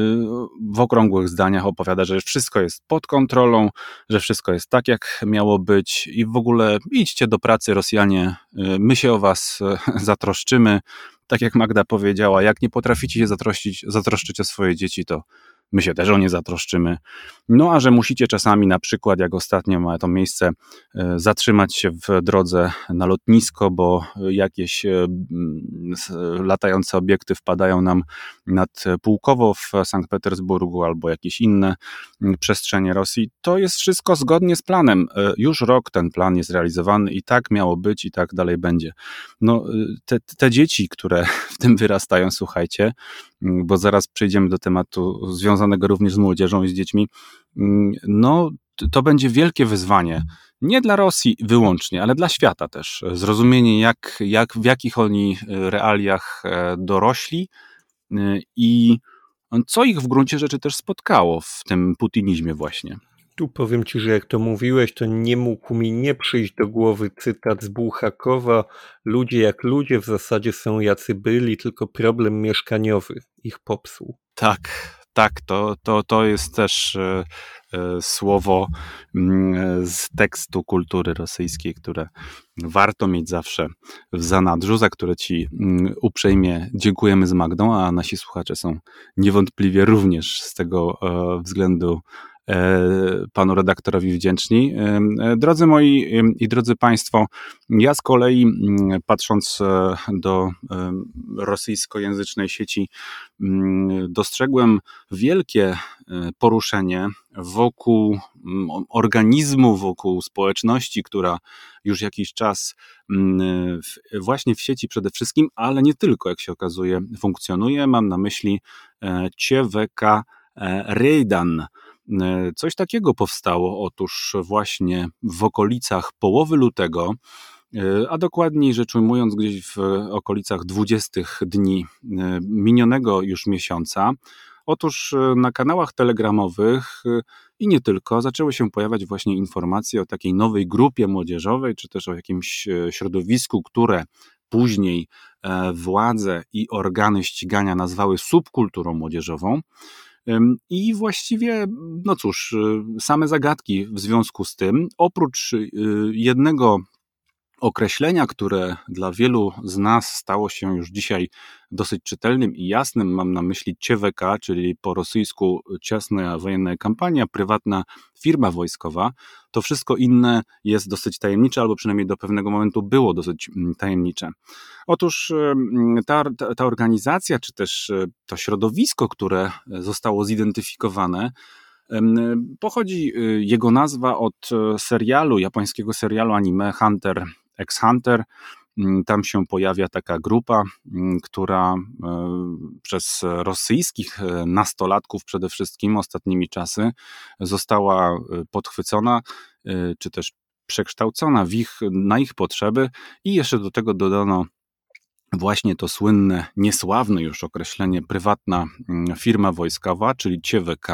w okrągłych zdaniach opowiada, że wszystko jest pod kontrolą, że wszystko jest tak, jak miało być i w ogóle idźcie do pracy Rosjanie, y, my się o was y, zatroszczymy. Tak jak Magda powiedziała, jak nie potraficie się zatroszczyć, zatroszczyć o swoje dzieci, to my się też o nie zatroszczymy. No a że musicie czasami na przykład, jak ostatnio ma to miejsce, e, zatrzymać się w drodze na lotnisko, bo jakieś e, latające obiekty wpadają nam nad Pułkowo w Sankt Petersburgu albo jakieś inne przestrzenie Rosji, to jest wszystko zgodnie z planem. E, już rok ten plan jest realizowany i tak miało być i tak dalej będzie. No, te, te dzieci, które w tym wyrastają, słuchajcie, bo zaraz przejdziemy do tematu związanego również z młodzieżą i z dziećmi, mm, no to będzie wielkie wyzwanie. Nie dla Rosji wyłącznie, ale dla świata też. Zrozumienie, jak, jak, w jakich oni realiach e, dorośli e, i co ich w gruncie rzeczy też spotkało w tym putinizmie właśnie. Tu powiem ci, że jak to mówiłeś, to nie mógł mi nie przyjść do głowy cytat z Buchakowa. Ludzie jak ludzie w zasadzie są jacy byli, tylko problem mieszkaniowy ich popsuł. Tak, tak, to, to, to jest też e, e, słowo mm, z tekstu kultury rosyjskiej, które warto mieć zawsze w zanadrzu, za które Ci mm, uprzejmie dziękujemy z Magdą, a nasi słuchacze są niewątpliwie również z tego e, względu E, panu redaktorowi wdzięczni. E, e, drodzy moi i drodzy Państwo, ja z kolei patrząc do rosyjskojęzycznej sieci, dostrzegłem wielkie poruszenie wokół organizmu, wokół społeczności, która już jakiś czas właśnie w sieci przede wszystkim, ale nie tylko, jak się okazuje, funkcjonuje. Mam na myśli CWK Rejdan. E, coś takiego powstało otóż właśnie w okolicach połowy lutego, e, a dokładniej rzecz ujmując, gdzieś w okolicach 20 dni e, minionego już miesiąca. Otóż na kanałach telegramowych i nie tylko zaczęły się pojawiać właśnie informacje o takiej nowej grupie młodzieżowej, czy też o jakimś środowisku, które później władze i organy ścigania nazwały subkulturą młodzieżową. I właściwie, no cóż, y, same zagadki w związku z tym, oprócz y, jednego określenia, które dla wielu z nas stało się już dzisiaj dosyć czytelnym i jasnym, mam na myśli CWK, czyli po rosyjsku ciasna wojenna kampania, prywatna firma wojskowa, to wszystko inne jest dosyć tajemnicze, albo przynajmniej do pewnego momentu było dosyć mm, tajemnicze. Otóż ta, ta organizacja, czy też e, to środowisko, które zostało zidentyfikowane, Pochodzi y, jego nazwa od e, serialu, japońskiego serialu anime Hunter x Hunter. Mm, tam się pojawia taka grupa, mm, która e, przez rosyjskich e, nastolatków przede wszystkim ostatnimi czasy została podchwycona, czy też przekształcona w ich, na ich potrzeby i jeszcze do tego dodano właśnie to słynne, niesławne już określenie prywatna mm, firma wojskowa, czyli CWK.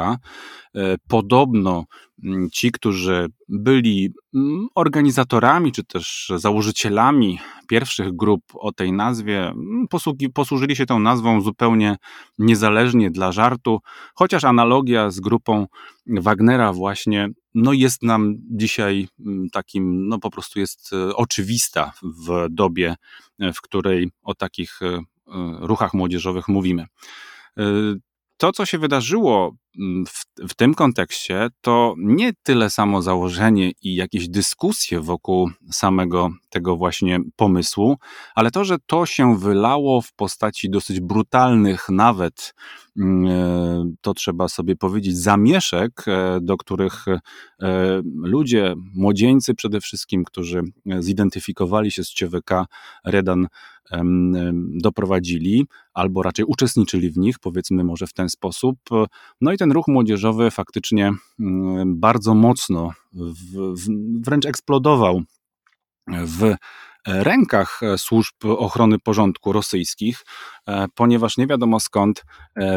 E, podobno mm, ci, którzy byli mm, organizatorami czy też założycielami pierwszych grup o tej nazwie, posługi, posłużyli się tą nazwą zupełnie niezależnie dla żartu, chociaż analogia z grupą Wagnera właśnie no jest nam dzisiaj mm, takim, no po prostu jest e, oczywista w dobie, e, w której o takich ruchach młodzieżowych mówimy. To, co się wydarzyło mm, w, w, tym kontekście, to nie tyle samo założenie i jakieś dyskusje wokół samego tego właśnie pomysłu, ale to, że to się wylało w postaci dosyć brutalnych, nawet mm, e, to trzeba sobie powiedzieć, zamieszek, e, do których e, ludzie, młodzieńcy przede wszystkim, którzy zidentyfikowali się z CWK Redan, doprowadzili, albo raczej uczestniczyli w nich, powiedzmy może w ten sposób. No i ten ruch młodzieżowy faktycznie mm, bardzo mocno, w, w, wręcz eksplodował w rękach służb ochrony porządku rosyjskich, ponieważ nie wiadomo skąd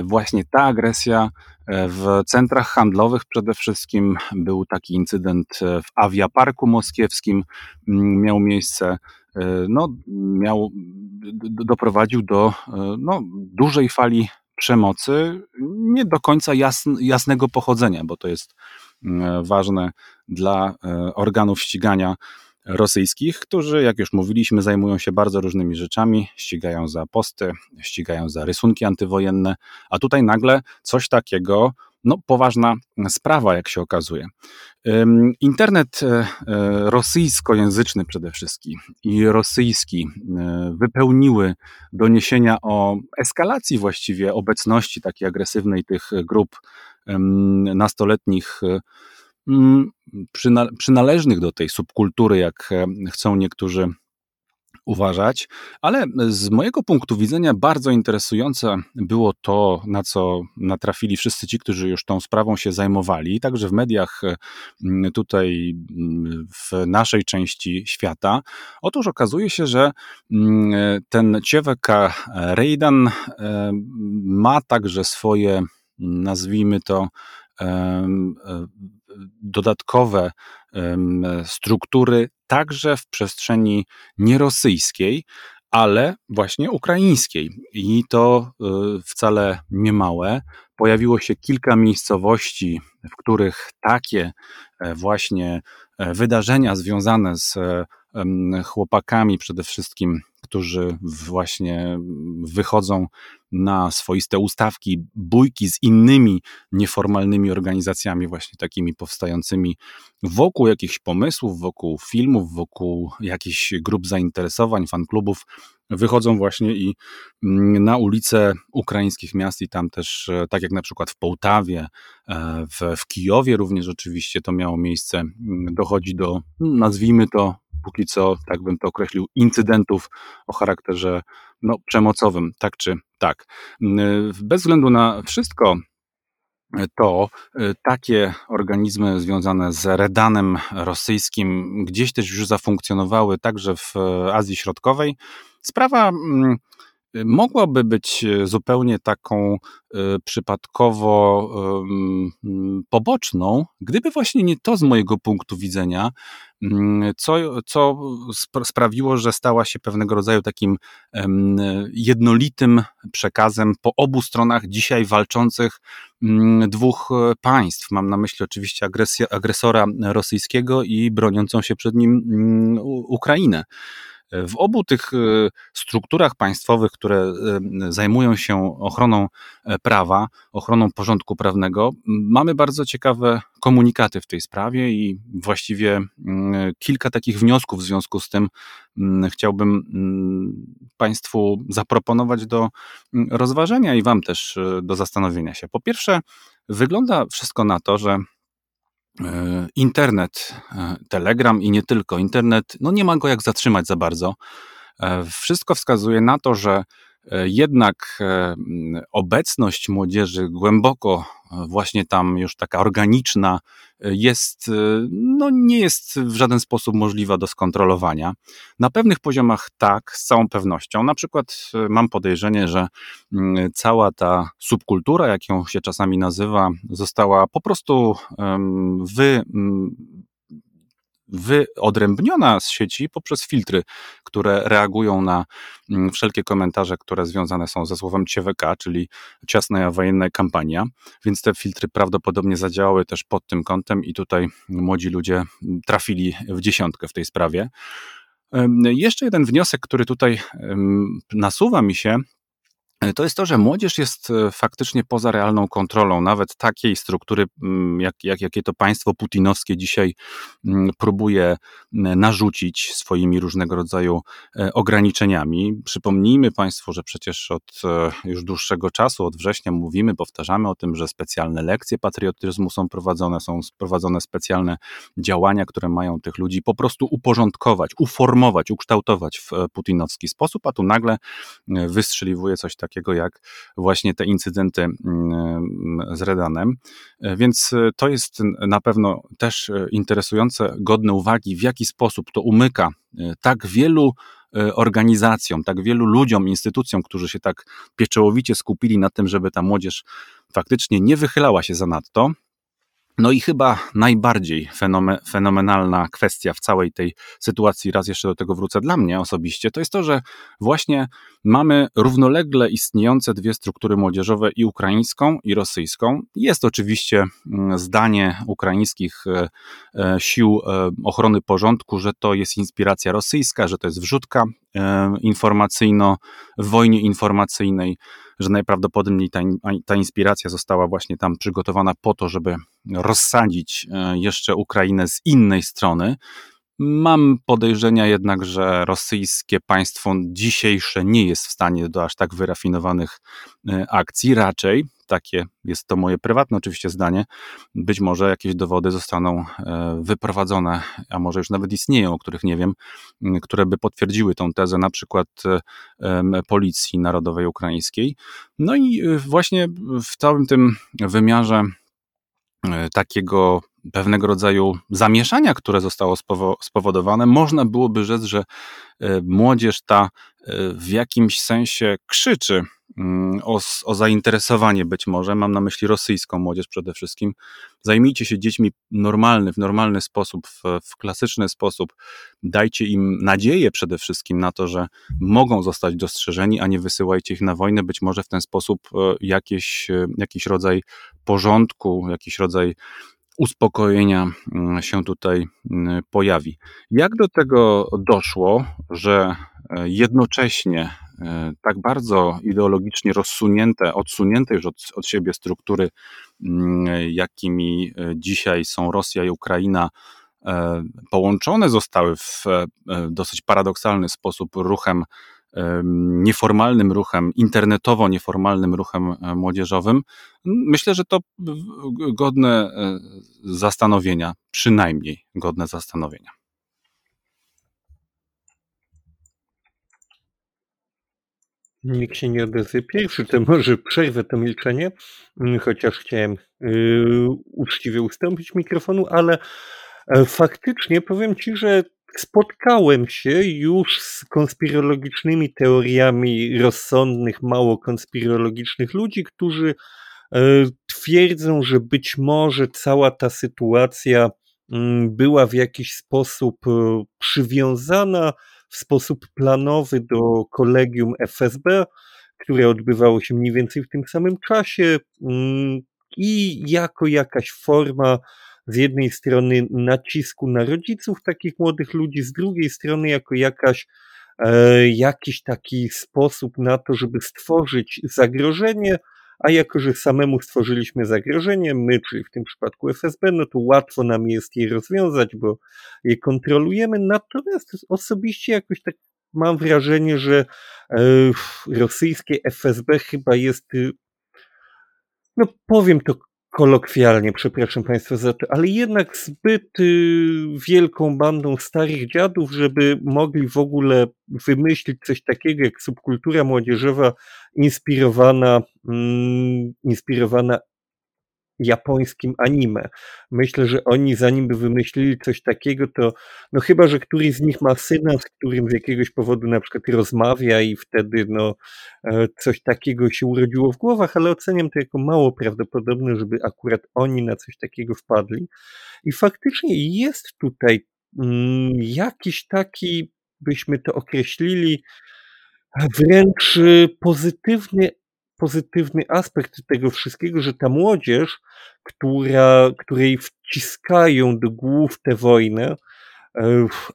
właśnie ta agresja w centrach handlowych przede wszystkim był taki incydent w awiaparku moskiewskim, miał miejsce no, miał, doprowadził do no, dużej fali przemocy, nie do końca jasn, jasnego pochodzenia, bo to jest mm, ważne dla e, organów ścigania rosyjskich, którzy, jak już mówiliśmy, zajmują się bardzo różnymi rzeczami, ścigają za posty, ścigają za rysunki antywojenne, a tutaj nagle coś takiego no, poważna sprawa, jak się okazuje. Internet e, e, rosyjskojęzyczny przede wszystkim i rosyjski e, wypełniły doniesienia o eskalacji właściwie obecności takiej agresywnej tych grup nastoletnich przynależnych do tej subkultury, jak chcą niektórzy uważać, ale z mojego punktu widzenia bardzo interesujące było to, na co natrafili wszyscy ci, którzy już tą sprawą się zajmowali, także w mediach mm, tutaj mm, w naszej części świata. Otóż okazuje się, że mm, ten Cieweka Rejdan e, ma także swoje, nazwijmy to, e, dodatkowe struktury także w przestrzeni nierosyjskiej, ale właśnie ukraińskiej. I to y, wcale nie małe. Pojawiło się kilka miejscowości, w których takie e, właśnie e, wydarzenia związane z chłopakami przede wszystkim, którzy właśnie wychodzą na swoiste ustawki, bójki z innymi nieformalnymi organizacjami, właśnie takimi powstającymi wokół jakichś pomysłów, wokół filmów, wokół jakichś grup zainteresowań, fanklubów, wychodzą właśnie i mm, na ulice ukraińskich miast i tam też, e, tak jak na przykład w Połtawie, e, w, w Kijowie również oczywiście to miało miejsce, mm, dochodzi do, nazwijmy to póki co, tak bym to określił, incydentów o charakterze no, przemocowym, tak czy tak. Bez względu na wszystko, to y, takie organizmy związane z redanem rosyjskim gdzieś też już zafunkcjonowały także w Azji Środkowej. Sprawa mm, mogłaby być e, zupełnie taką e, przypadkowo poboczną, gdyby właśnie nie to z mojego punktu widzenia, mm, co, co sprawiło, że stała się pewnego rodzaju takim jednolitym przekazem po obu stronach dzisiaj walczących mm, dwóch e, państw. Mam na myśli oczywiście agresję, agresora rosyjskiego i broniącą się przed nim mm, Ukrainę. W obu tych e, strukturach państwowych, które e, zajmują się ochroną e, prawa, ochroną porządku prawnego, mamy bardzo ciekawe komunikaty w tej sprawie i właściwie kilka takich wniosków w związku z tym chciałbym Państwu zaproponować do rozważenia i Wam też do zastanowienia się. Po pierwsze, wygląda wszystko na to, że internet, e, Telegram i nie tylko. Internet, no nie ma go jak zatrzymać za bardzo. E, wszystko wskazuje na to, że jednak obecność młodzieży głęboko właśnie tam już taka organiczna jest, no nie jest w żaden sposób możliwa do skontrolowania. Na pewnych poziomach tak, z całą pewnością. Na przykład mam podejrzenie, że cała ta subkultura, jak ją się czasami nazywa, została po prostu wy wyodrębniona z sieci poprzez filtry, które reagują na mm, wszelkie komentarze, które związane są ze słowem CWK, czyli ciasna wojenna kampania, więc te filtry prawdopodobnie zadziałały też pod tym kątem i tutaj młodzi ludzie trafili w dziesiątkę w tej sprawie. Jeszcze jeden wniosek, który tutaj nasuwa mi się, to jest to, że młodzież jest e, faktycznie poza realną kontrolą, nawet takiej struktury, mm, jak, jak, jakie to państwo putinowskie dzisiaj mm, próbuje narzucić swoimi różnego rodzaju e, ograniczeniami. Przypomnijmy Państwu, że przecież od e, już dłuższego czasu, od września mówimy, powtarzamy o tym, że specjalne lekcje patriotyzmu są prowadzone, są prowadzone specjalne działania, które mają tych ludzi po prostu uporządkować, uformować, ukształtować w putinowski sposób, a tu nagle wystrzeliwuje coś takiego, takiego jak właśnie te incydenty mm, z Redanem. Więc to jest na pewno też interesujące, godne uwagi, w jaki sposób to umyka tak wielu organizacjom, tak wielu ludziom, instytucjom, którzy się tak pieczołowicie skupili na tym, żeby ta młodzież faktycznie nie wychylała się zanadto, no i chyba najbardziej fenomenalna kwestia w całej tej sytuacji, raz jeszcze do tego wrócę dla mnie osobiście, to jest to, że właśnie mamy równolegle istniejące dwie struktury młodzieżowe i ukraińską i rosyjską. Jest oczywiście mm, zdanie ukraińskich e, e, sił e, ochrony porządku, że to jest inspiracja rosyjska, że to jest wrzutka informacyjno, w wojnie informacyjnej, że najprawdopodobniej ta, ta inspiracja została właśnie tam przygotowana po to, żeby rozsadzić e, jeszcze Ukrainę z innej strony. Mam podejrzenia jednak, że rosyjskie państwo dzisiejsze nie jest w stanie do aż tak wyrafinowanych e, akcji. Raczej, takie jest to moje prywatne oczywiście zdanie, być może jakieś dowody zostaną e, wyprowadzone, a może już nawet istnieją, o których nie wiem, które by potwierdziły tą tezę, na przykład Policji Narodowej Ukraińskiej. No i właśnie w całym tym wymiarze takiego pewnego rodzaju zamieszania, które zostało spowodowane, można byłoby rzec, że e, młodzież ta e, w jakimś sensie krzyczy o, o, zainteresowanie być może, mam na myśli rosyjską młodzież przede wszystkim. Zajmijcie się dziećmi normalny, w normalny sposób, w, w klasyczny sposób. Dajcie im nadzieję przede wszystkim na to, że mogą zostać dostrzeżeni, a nie wysyłajcie ich na wojnę. Być może w ten sposób e, jakieś, jakiś rodzaj porządku, jakiś rodzaj uspokojenia mm, się tutaj mm, pojawi. Jak do tego doszło, że e, jednocześnie e, tak bardzo ideologicznie rozsunięte, odsunięte już od, od siebie struktury, mm, jakimi e, dzisiaj są Rosja i Ukraina, połączone zostały w dosyć paradoksalny sposób ruchem nieformalnym ruchem, internetowo nieformalnym ruchem e, młodzieżowym, myślę, że to godne e, zastanowienia, przynajmniej godne zastanowienia. Nikt się nie odezwie. Pierwszy, to może przerwę to milczenie, mm, chociaż chciałem yy, uczciwie ustąpić mikrofonu, ale e, faktycznie powiem Ci, że spotkałem się już z konspirologicznymi teoriami rozsądnych, mało konspirologicznych ludzi, którzy e, twierdzą, że być może cała ta sytuacja mm, była w jakiś sposób e, przywiązana w sposób planowy do kolegium FSB, które odbywało się mniej więcej w tym samym czasie mm, i jako jakaś forma z jednej strony nacisku na rodziców takich młodych ludzi, z drugiej strony jako jakaś, e, jakiś taki sposób na to, żeby stworzyć zagrożenie, a jako, że samemu stworzyliśmy zagrożenie, my, czyli w tym przypadku FSB, no to łatwo nam jest je rozwiązać, bo je kontrolujemy. Natomiast osobiście jakoś tak mam wrażenie, że e, rosyjskie FSB chyba jest, no powiem to kolokwialnie, przepraszam Państwa za to, ale jednak zbyt y, wielką bandą starych dziadów, żeby mogli w ogóle wymyślić coś takiego jak subkultura młodzieżowa inspirowana, mm, inspirowana japońskim anime. Myślę, że oni zanim by wymyślili coś takiego, to no chyba, że któryś z nich ma syna, z którym z jakiegoś powodu na przykład rozmawia i wtedy no e, coś takiego się urodziło w głowach, ale oceniam to jako mało prawdopodobne, żeby akurat oni na coś takiego wpadli. I faktycznie jest tutaj mm, jakiś taki, byśmy to określili, wręcz pozytywny pozytywny aspekt tego wszystkiego, że ta młodzież, która, której wciskają do głów tę wojnę,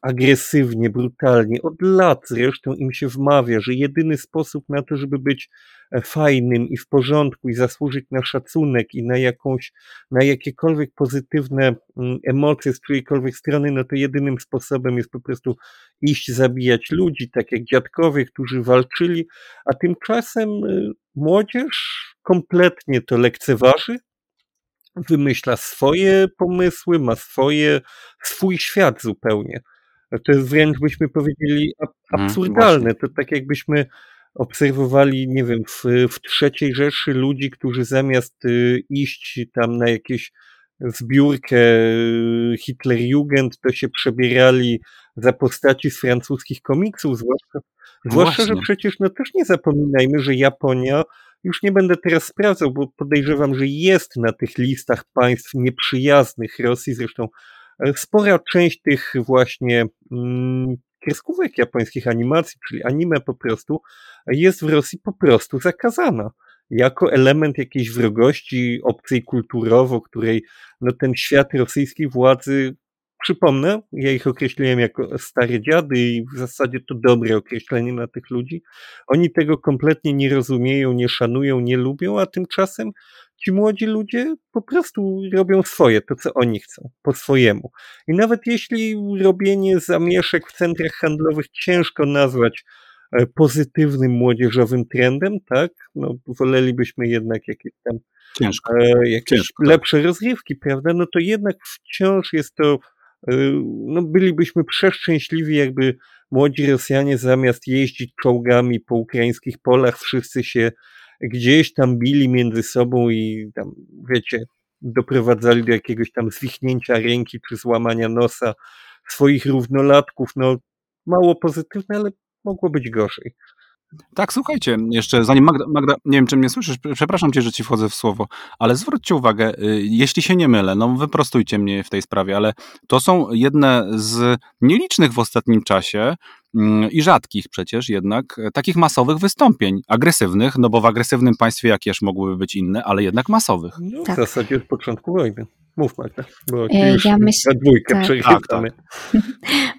agresywnie, brutalnie. Od lat zresztą im się wmawia, że jedyny sposób na to, żeby być e, fajnym i w porządku i zasłużyć na szacunek i na jakąś, na jakiekolwiek pozytywne mm, emocje z którejkolwiek strony, no to jedynym sposobem jest po prostu iść zabijać ludzi, tak jak dziadkowie, którzy walczyli, a tymczasem e, młodzież kompletnie to lekceważy, wymyśla swoje pomysły, ma swoje, swój świat zupełnie. To jest wręcz byśmy powiedzieli mhm, absurdalne. To tak jakbyśmy obserwowali, nie wiem, w, w trzeciej Rzeszy ludzi, którzy zamiast y, iść tam na jakieś zbiórkę y, Hitlerjugend, to się przebierali za postaci z francuskich komiksów, zwłaszcza, zwłaszcza że przecież no też nie zapominajmy, że Japonia, już nie będę teraz sprawdzał, bo podejrzewam, że jest na tych listach państw nieprzyjaznych Rosji, zresztą e, spora część tych właśnie mm, kreskówek japońskich animacji, czyli anime po prostu, jest w Rosji po prostu zakazana. Jako element jakiejś wrogości obcej kulturowo, której no, ten świat rosyjskiej władzy Przypomnę, ja ich określiłem jako stare dziady i w zasadzie to dobre określenie na tych ludzi. Oni tego kompletnie nie rozumieją, nie szanują, nie lubią, a tymczasem ci młodzi ludzie po prostu robią swoje, to co oni chcą, po swojemu. I nawet jeśli robienie zamieszek w centrach handlowych ciężko nazwać e, pozytywnym młodzieżowym trendem, tak? No, wolelibyśmy jednak jakieś tam Ciężko. E, jakieś Ciężko, tak. lepsze rozrywki, prawda? No to jednak wciąż jest to no bylibyśmy przeszczęśliwi, jakby młodzi Rosjanie zamiast jeździć czołgami po ukraińskich polach, wszyscy się gdzieś tam bili między sobą i tam, wiecie, doprowadzali do jakiegoś tam zwichnięcia ręki czy złamania nosa swoich równolatków. No, mało pozytywne, ale mogło być gorzej. Tak, słuchajcie, jeszcze zanim Magda, Magda, nie wiem czy mnie słyszysz, przepraszam cię, że ci wchodzę w słowo, ale zwróćcie uwagę, y, jeśli się nie mylę, no wyprostujcie mnie w tej sprawie, ale to są jedne z nielicznych w ostatnim czasie mm, i rzadkich przecież jednak takich masowych wystąpień, agresywnych, no bo w agresywnym państwie jakież mogłyby być inne, ale jednak masowych. No, tak. W zasadzie od początku wojny. Mów Magda, bo e, już ja myśl, dwójkę tak. tak, tak.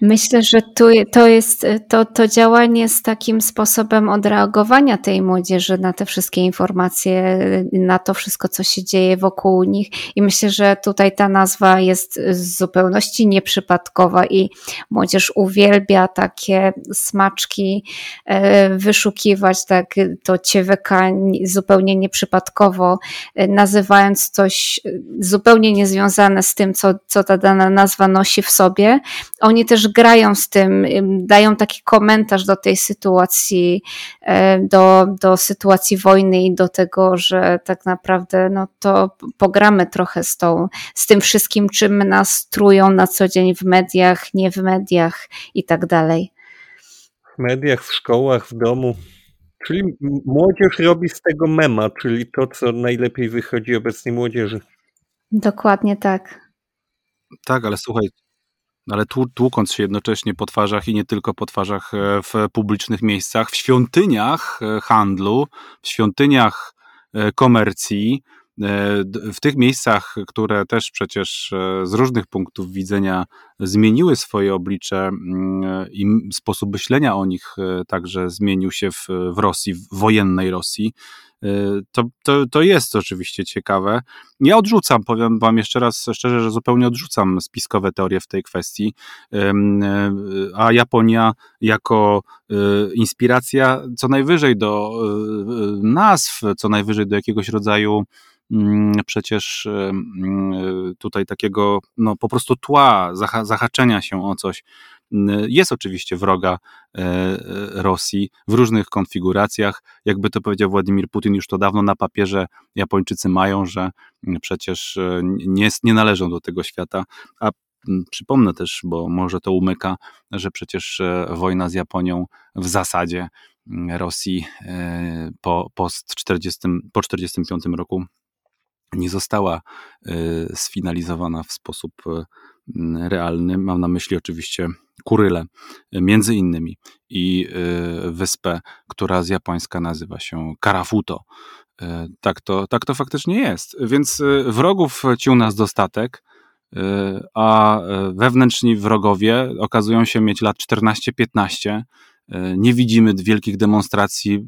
Myślę, że tu, to jest to, to działanie z takim sposobem odreagowania tej młodzieży na te wszystkie informacje, na to wszystko, co się dzieje wokół nich. I myślę, że tutaj ta nazwa jest z zupełności nieprzypadkowa i młodzież uwielbia takie smaczki e, wyszukiwać, tak to cieweka zupełnie nieprzypadkowo, e, nazywając coś zupełnie nie związane z tym, co, co ta dana nazwa nosi w sobie. Oni też grają z tym, dają taki komentarz do tej sytuacji, e, do, do sytuacji wojny i do tego, że tak naprawdę no to pogramy trochę z, tą, z tym wszystkim, czym nas trują na co dzień w mediach, nie w mediach i tak dalej. W mediach, w szkołach, w domu. Czyli młodzież robi z tego mema, czyli to, co najlepiej wychodzi obecnej młodzieży. Dokładnie tak. Tak, ale słuchaj, ale tłukąc się jednocześnie po twarzach i nie tylko po twarzach e, w publicznych miejscach, w świątyniach e, handlu, w świątyniach e, komercji, w tych miejscach, które też przecież z różnych punktów widzenia zmieniły swoje oblicze mm, i sposób myślenia o nich także zmienił się w, w Rosji, w wojennej Rosji, to, to, to jest oczywiście ciekawe. Ja odrzucam, powiem Wam jeszcze raz szczerze, że zupełnie odrzucam spiskowe teorie w tej kwestii, y, a Japonia jako y, inspiracja co najwyżej do nazw, co najwyżej do jakiegoś rodzaju mm, przecież tutaj takiego no, po prostu tła, zahaczenia się o coś jest oczywiście wroga e, e, Rosji w różnych konfiguracjach. Jakby to powiedział Władimir Putin, już to dawno na papierze Japończycy mają, że przecież e, nie, nie należą do tego świata. A przypomnę też, bo może to umyka, że przecież wojna z Japonią w zasadzie Rosji po, po 40, po 45 roku nie została sfinalizowana w sposób realny. Mam na myśli oczywiście Kuryle, między innymi, i y, wyspę, która z japońska nazywa się Karafuto. Y, tak to, tak to faktycznie jest. Więc wrogów ci u nas dostatek, a wewnętrzni wrogowie okazują się mieć lat 14-15. Nie widzimy wielkich demonstracji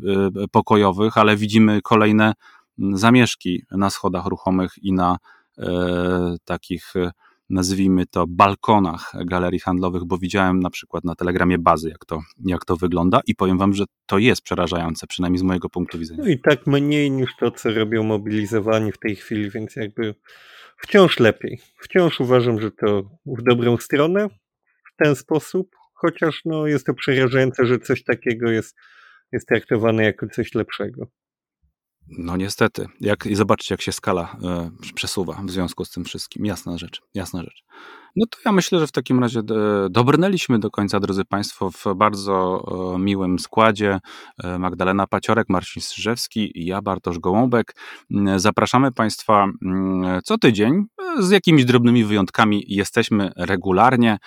pokojowych, ale widzimy kolejne zamieszki na schodach ruchomych i na takich nazwijmy to, balkonach galerii handlowych, bo widziałem na przykład na telegramie bazy, jak to, jak to wygląda i powiem wam, że to jest przerażające, przynajmniej z mojego punktu widzenia. No i tak mniej niż to, co robią mobilizowani w tej chwili, więc jakby wciąż lepiej. Wciąż uważam, że to w dobrą stronę w ten sposób, chociaż no, jest to przerażające, że coś takiego jest jest traktowane jako coś lepszego. No niestety. Jak, I zobaczcie, jak się skala y, przesuwa w związku z tym wszystkim. Jasna rzecz, jasna rzecz. No to ja myślę, że w takim razie dobrnęliśmy do końca, drodzy Państwo, w bardzo e, miłym składzie. E, Magdalena Paciorek, Marcin Strzyżewski i ja, Bartosz Gołąbek. Mm, zapraszamy Państwa mm, co tydzień, z jakimiś drobnymi wyjątkami. Jesteśmy regularnie.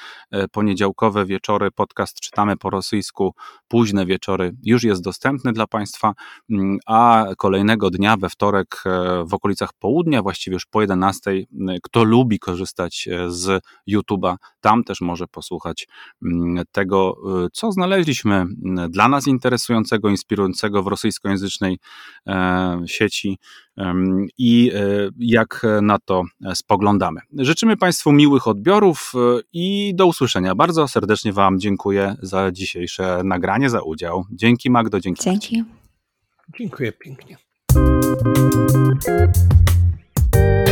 Poniedziałkowe wieczory, podcast czytamy po rosyjsku, późne wieczory już jest dostępny dla Państwa, mm, a kolejnego dnia, we wtorek, w okolicach południa, właściwie już po 11, kto lubi korzystać z YouTube'a. Tam też może posłuchać mm, tego, co znaleźliśmy mm, dla nas interesującego, inspirującego w rosyjskojęzycznej e, sieci i e, jak na to spoglądamy. Życzymy Państwu miłych odbiorów e, i do usłyszenia. Bardzo serdecznie Wam dziękuję za dzisiejsze nagranie, za udział. Dzięki Magdo, dzięki. Dzięki. Dziękuję pięknie. Thank you.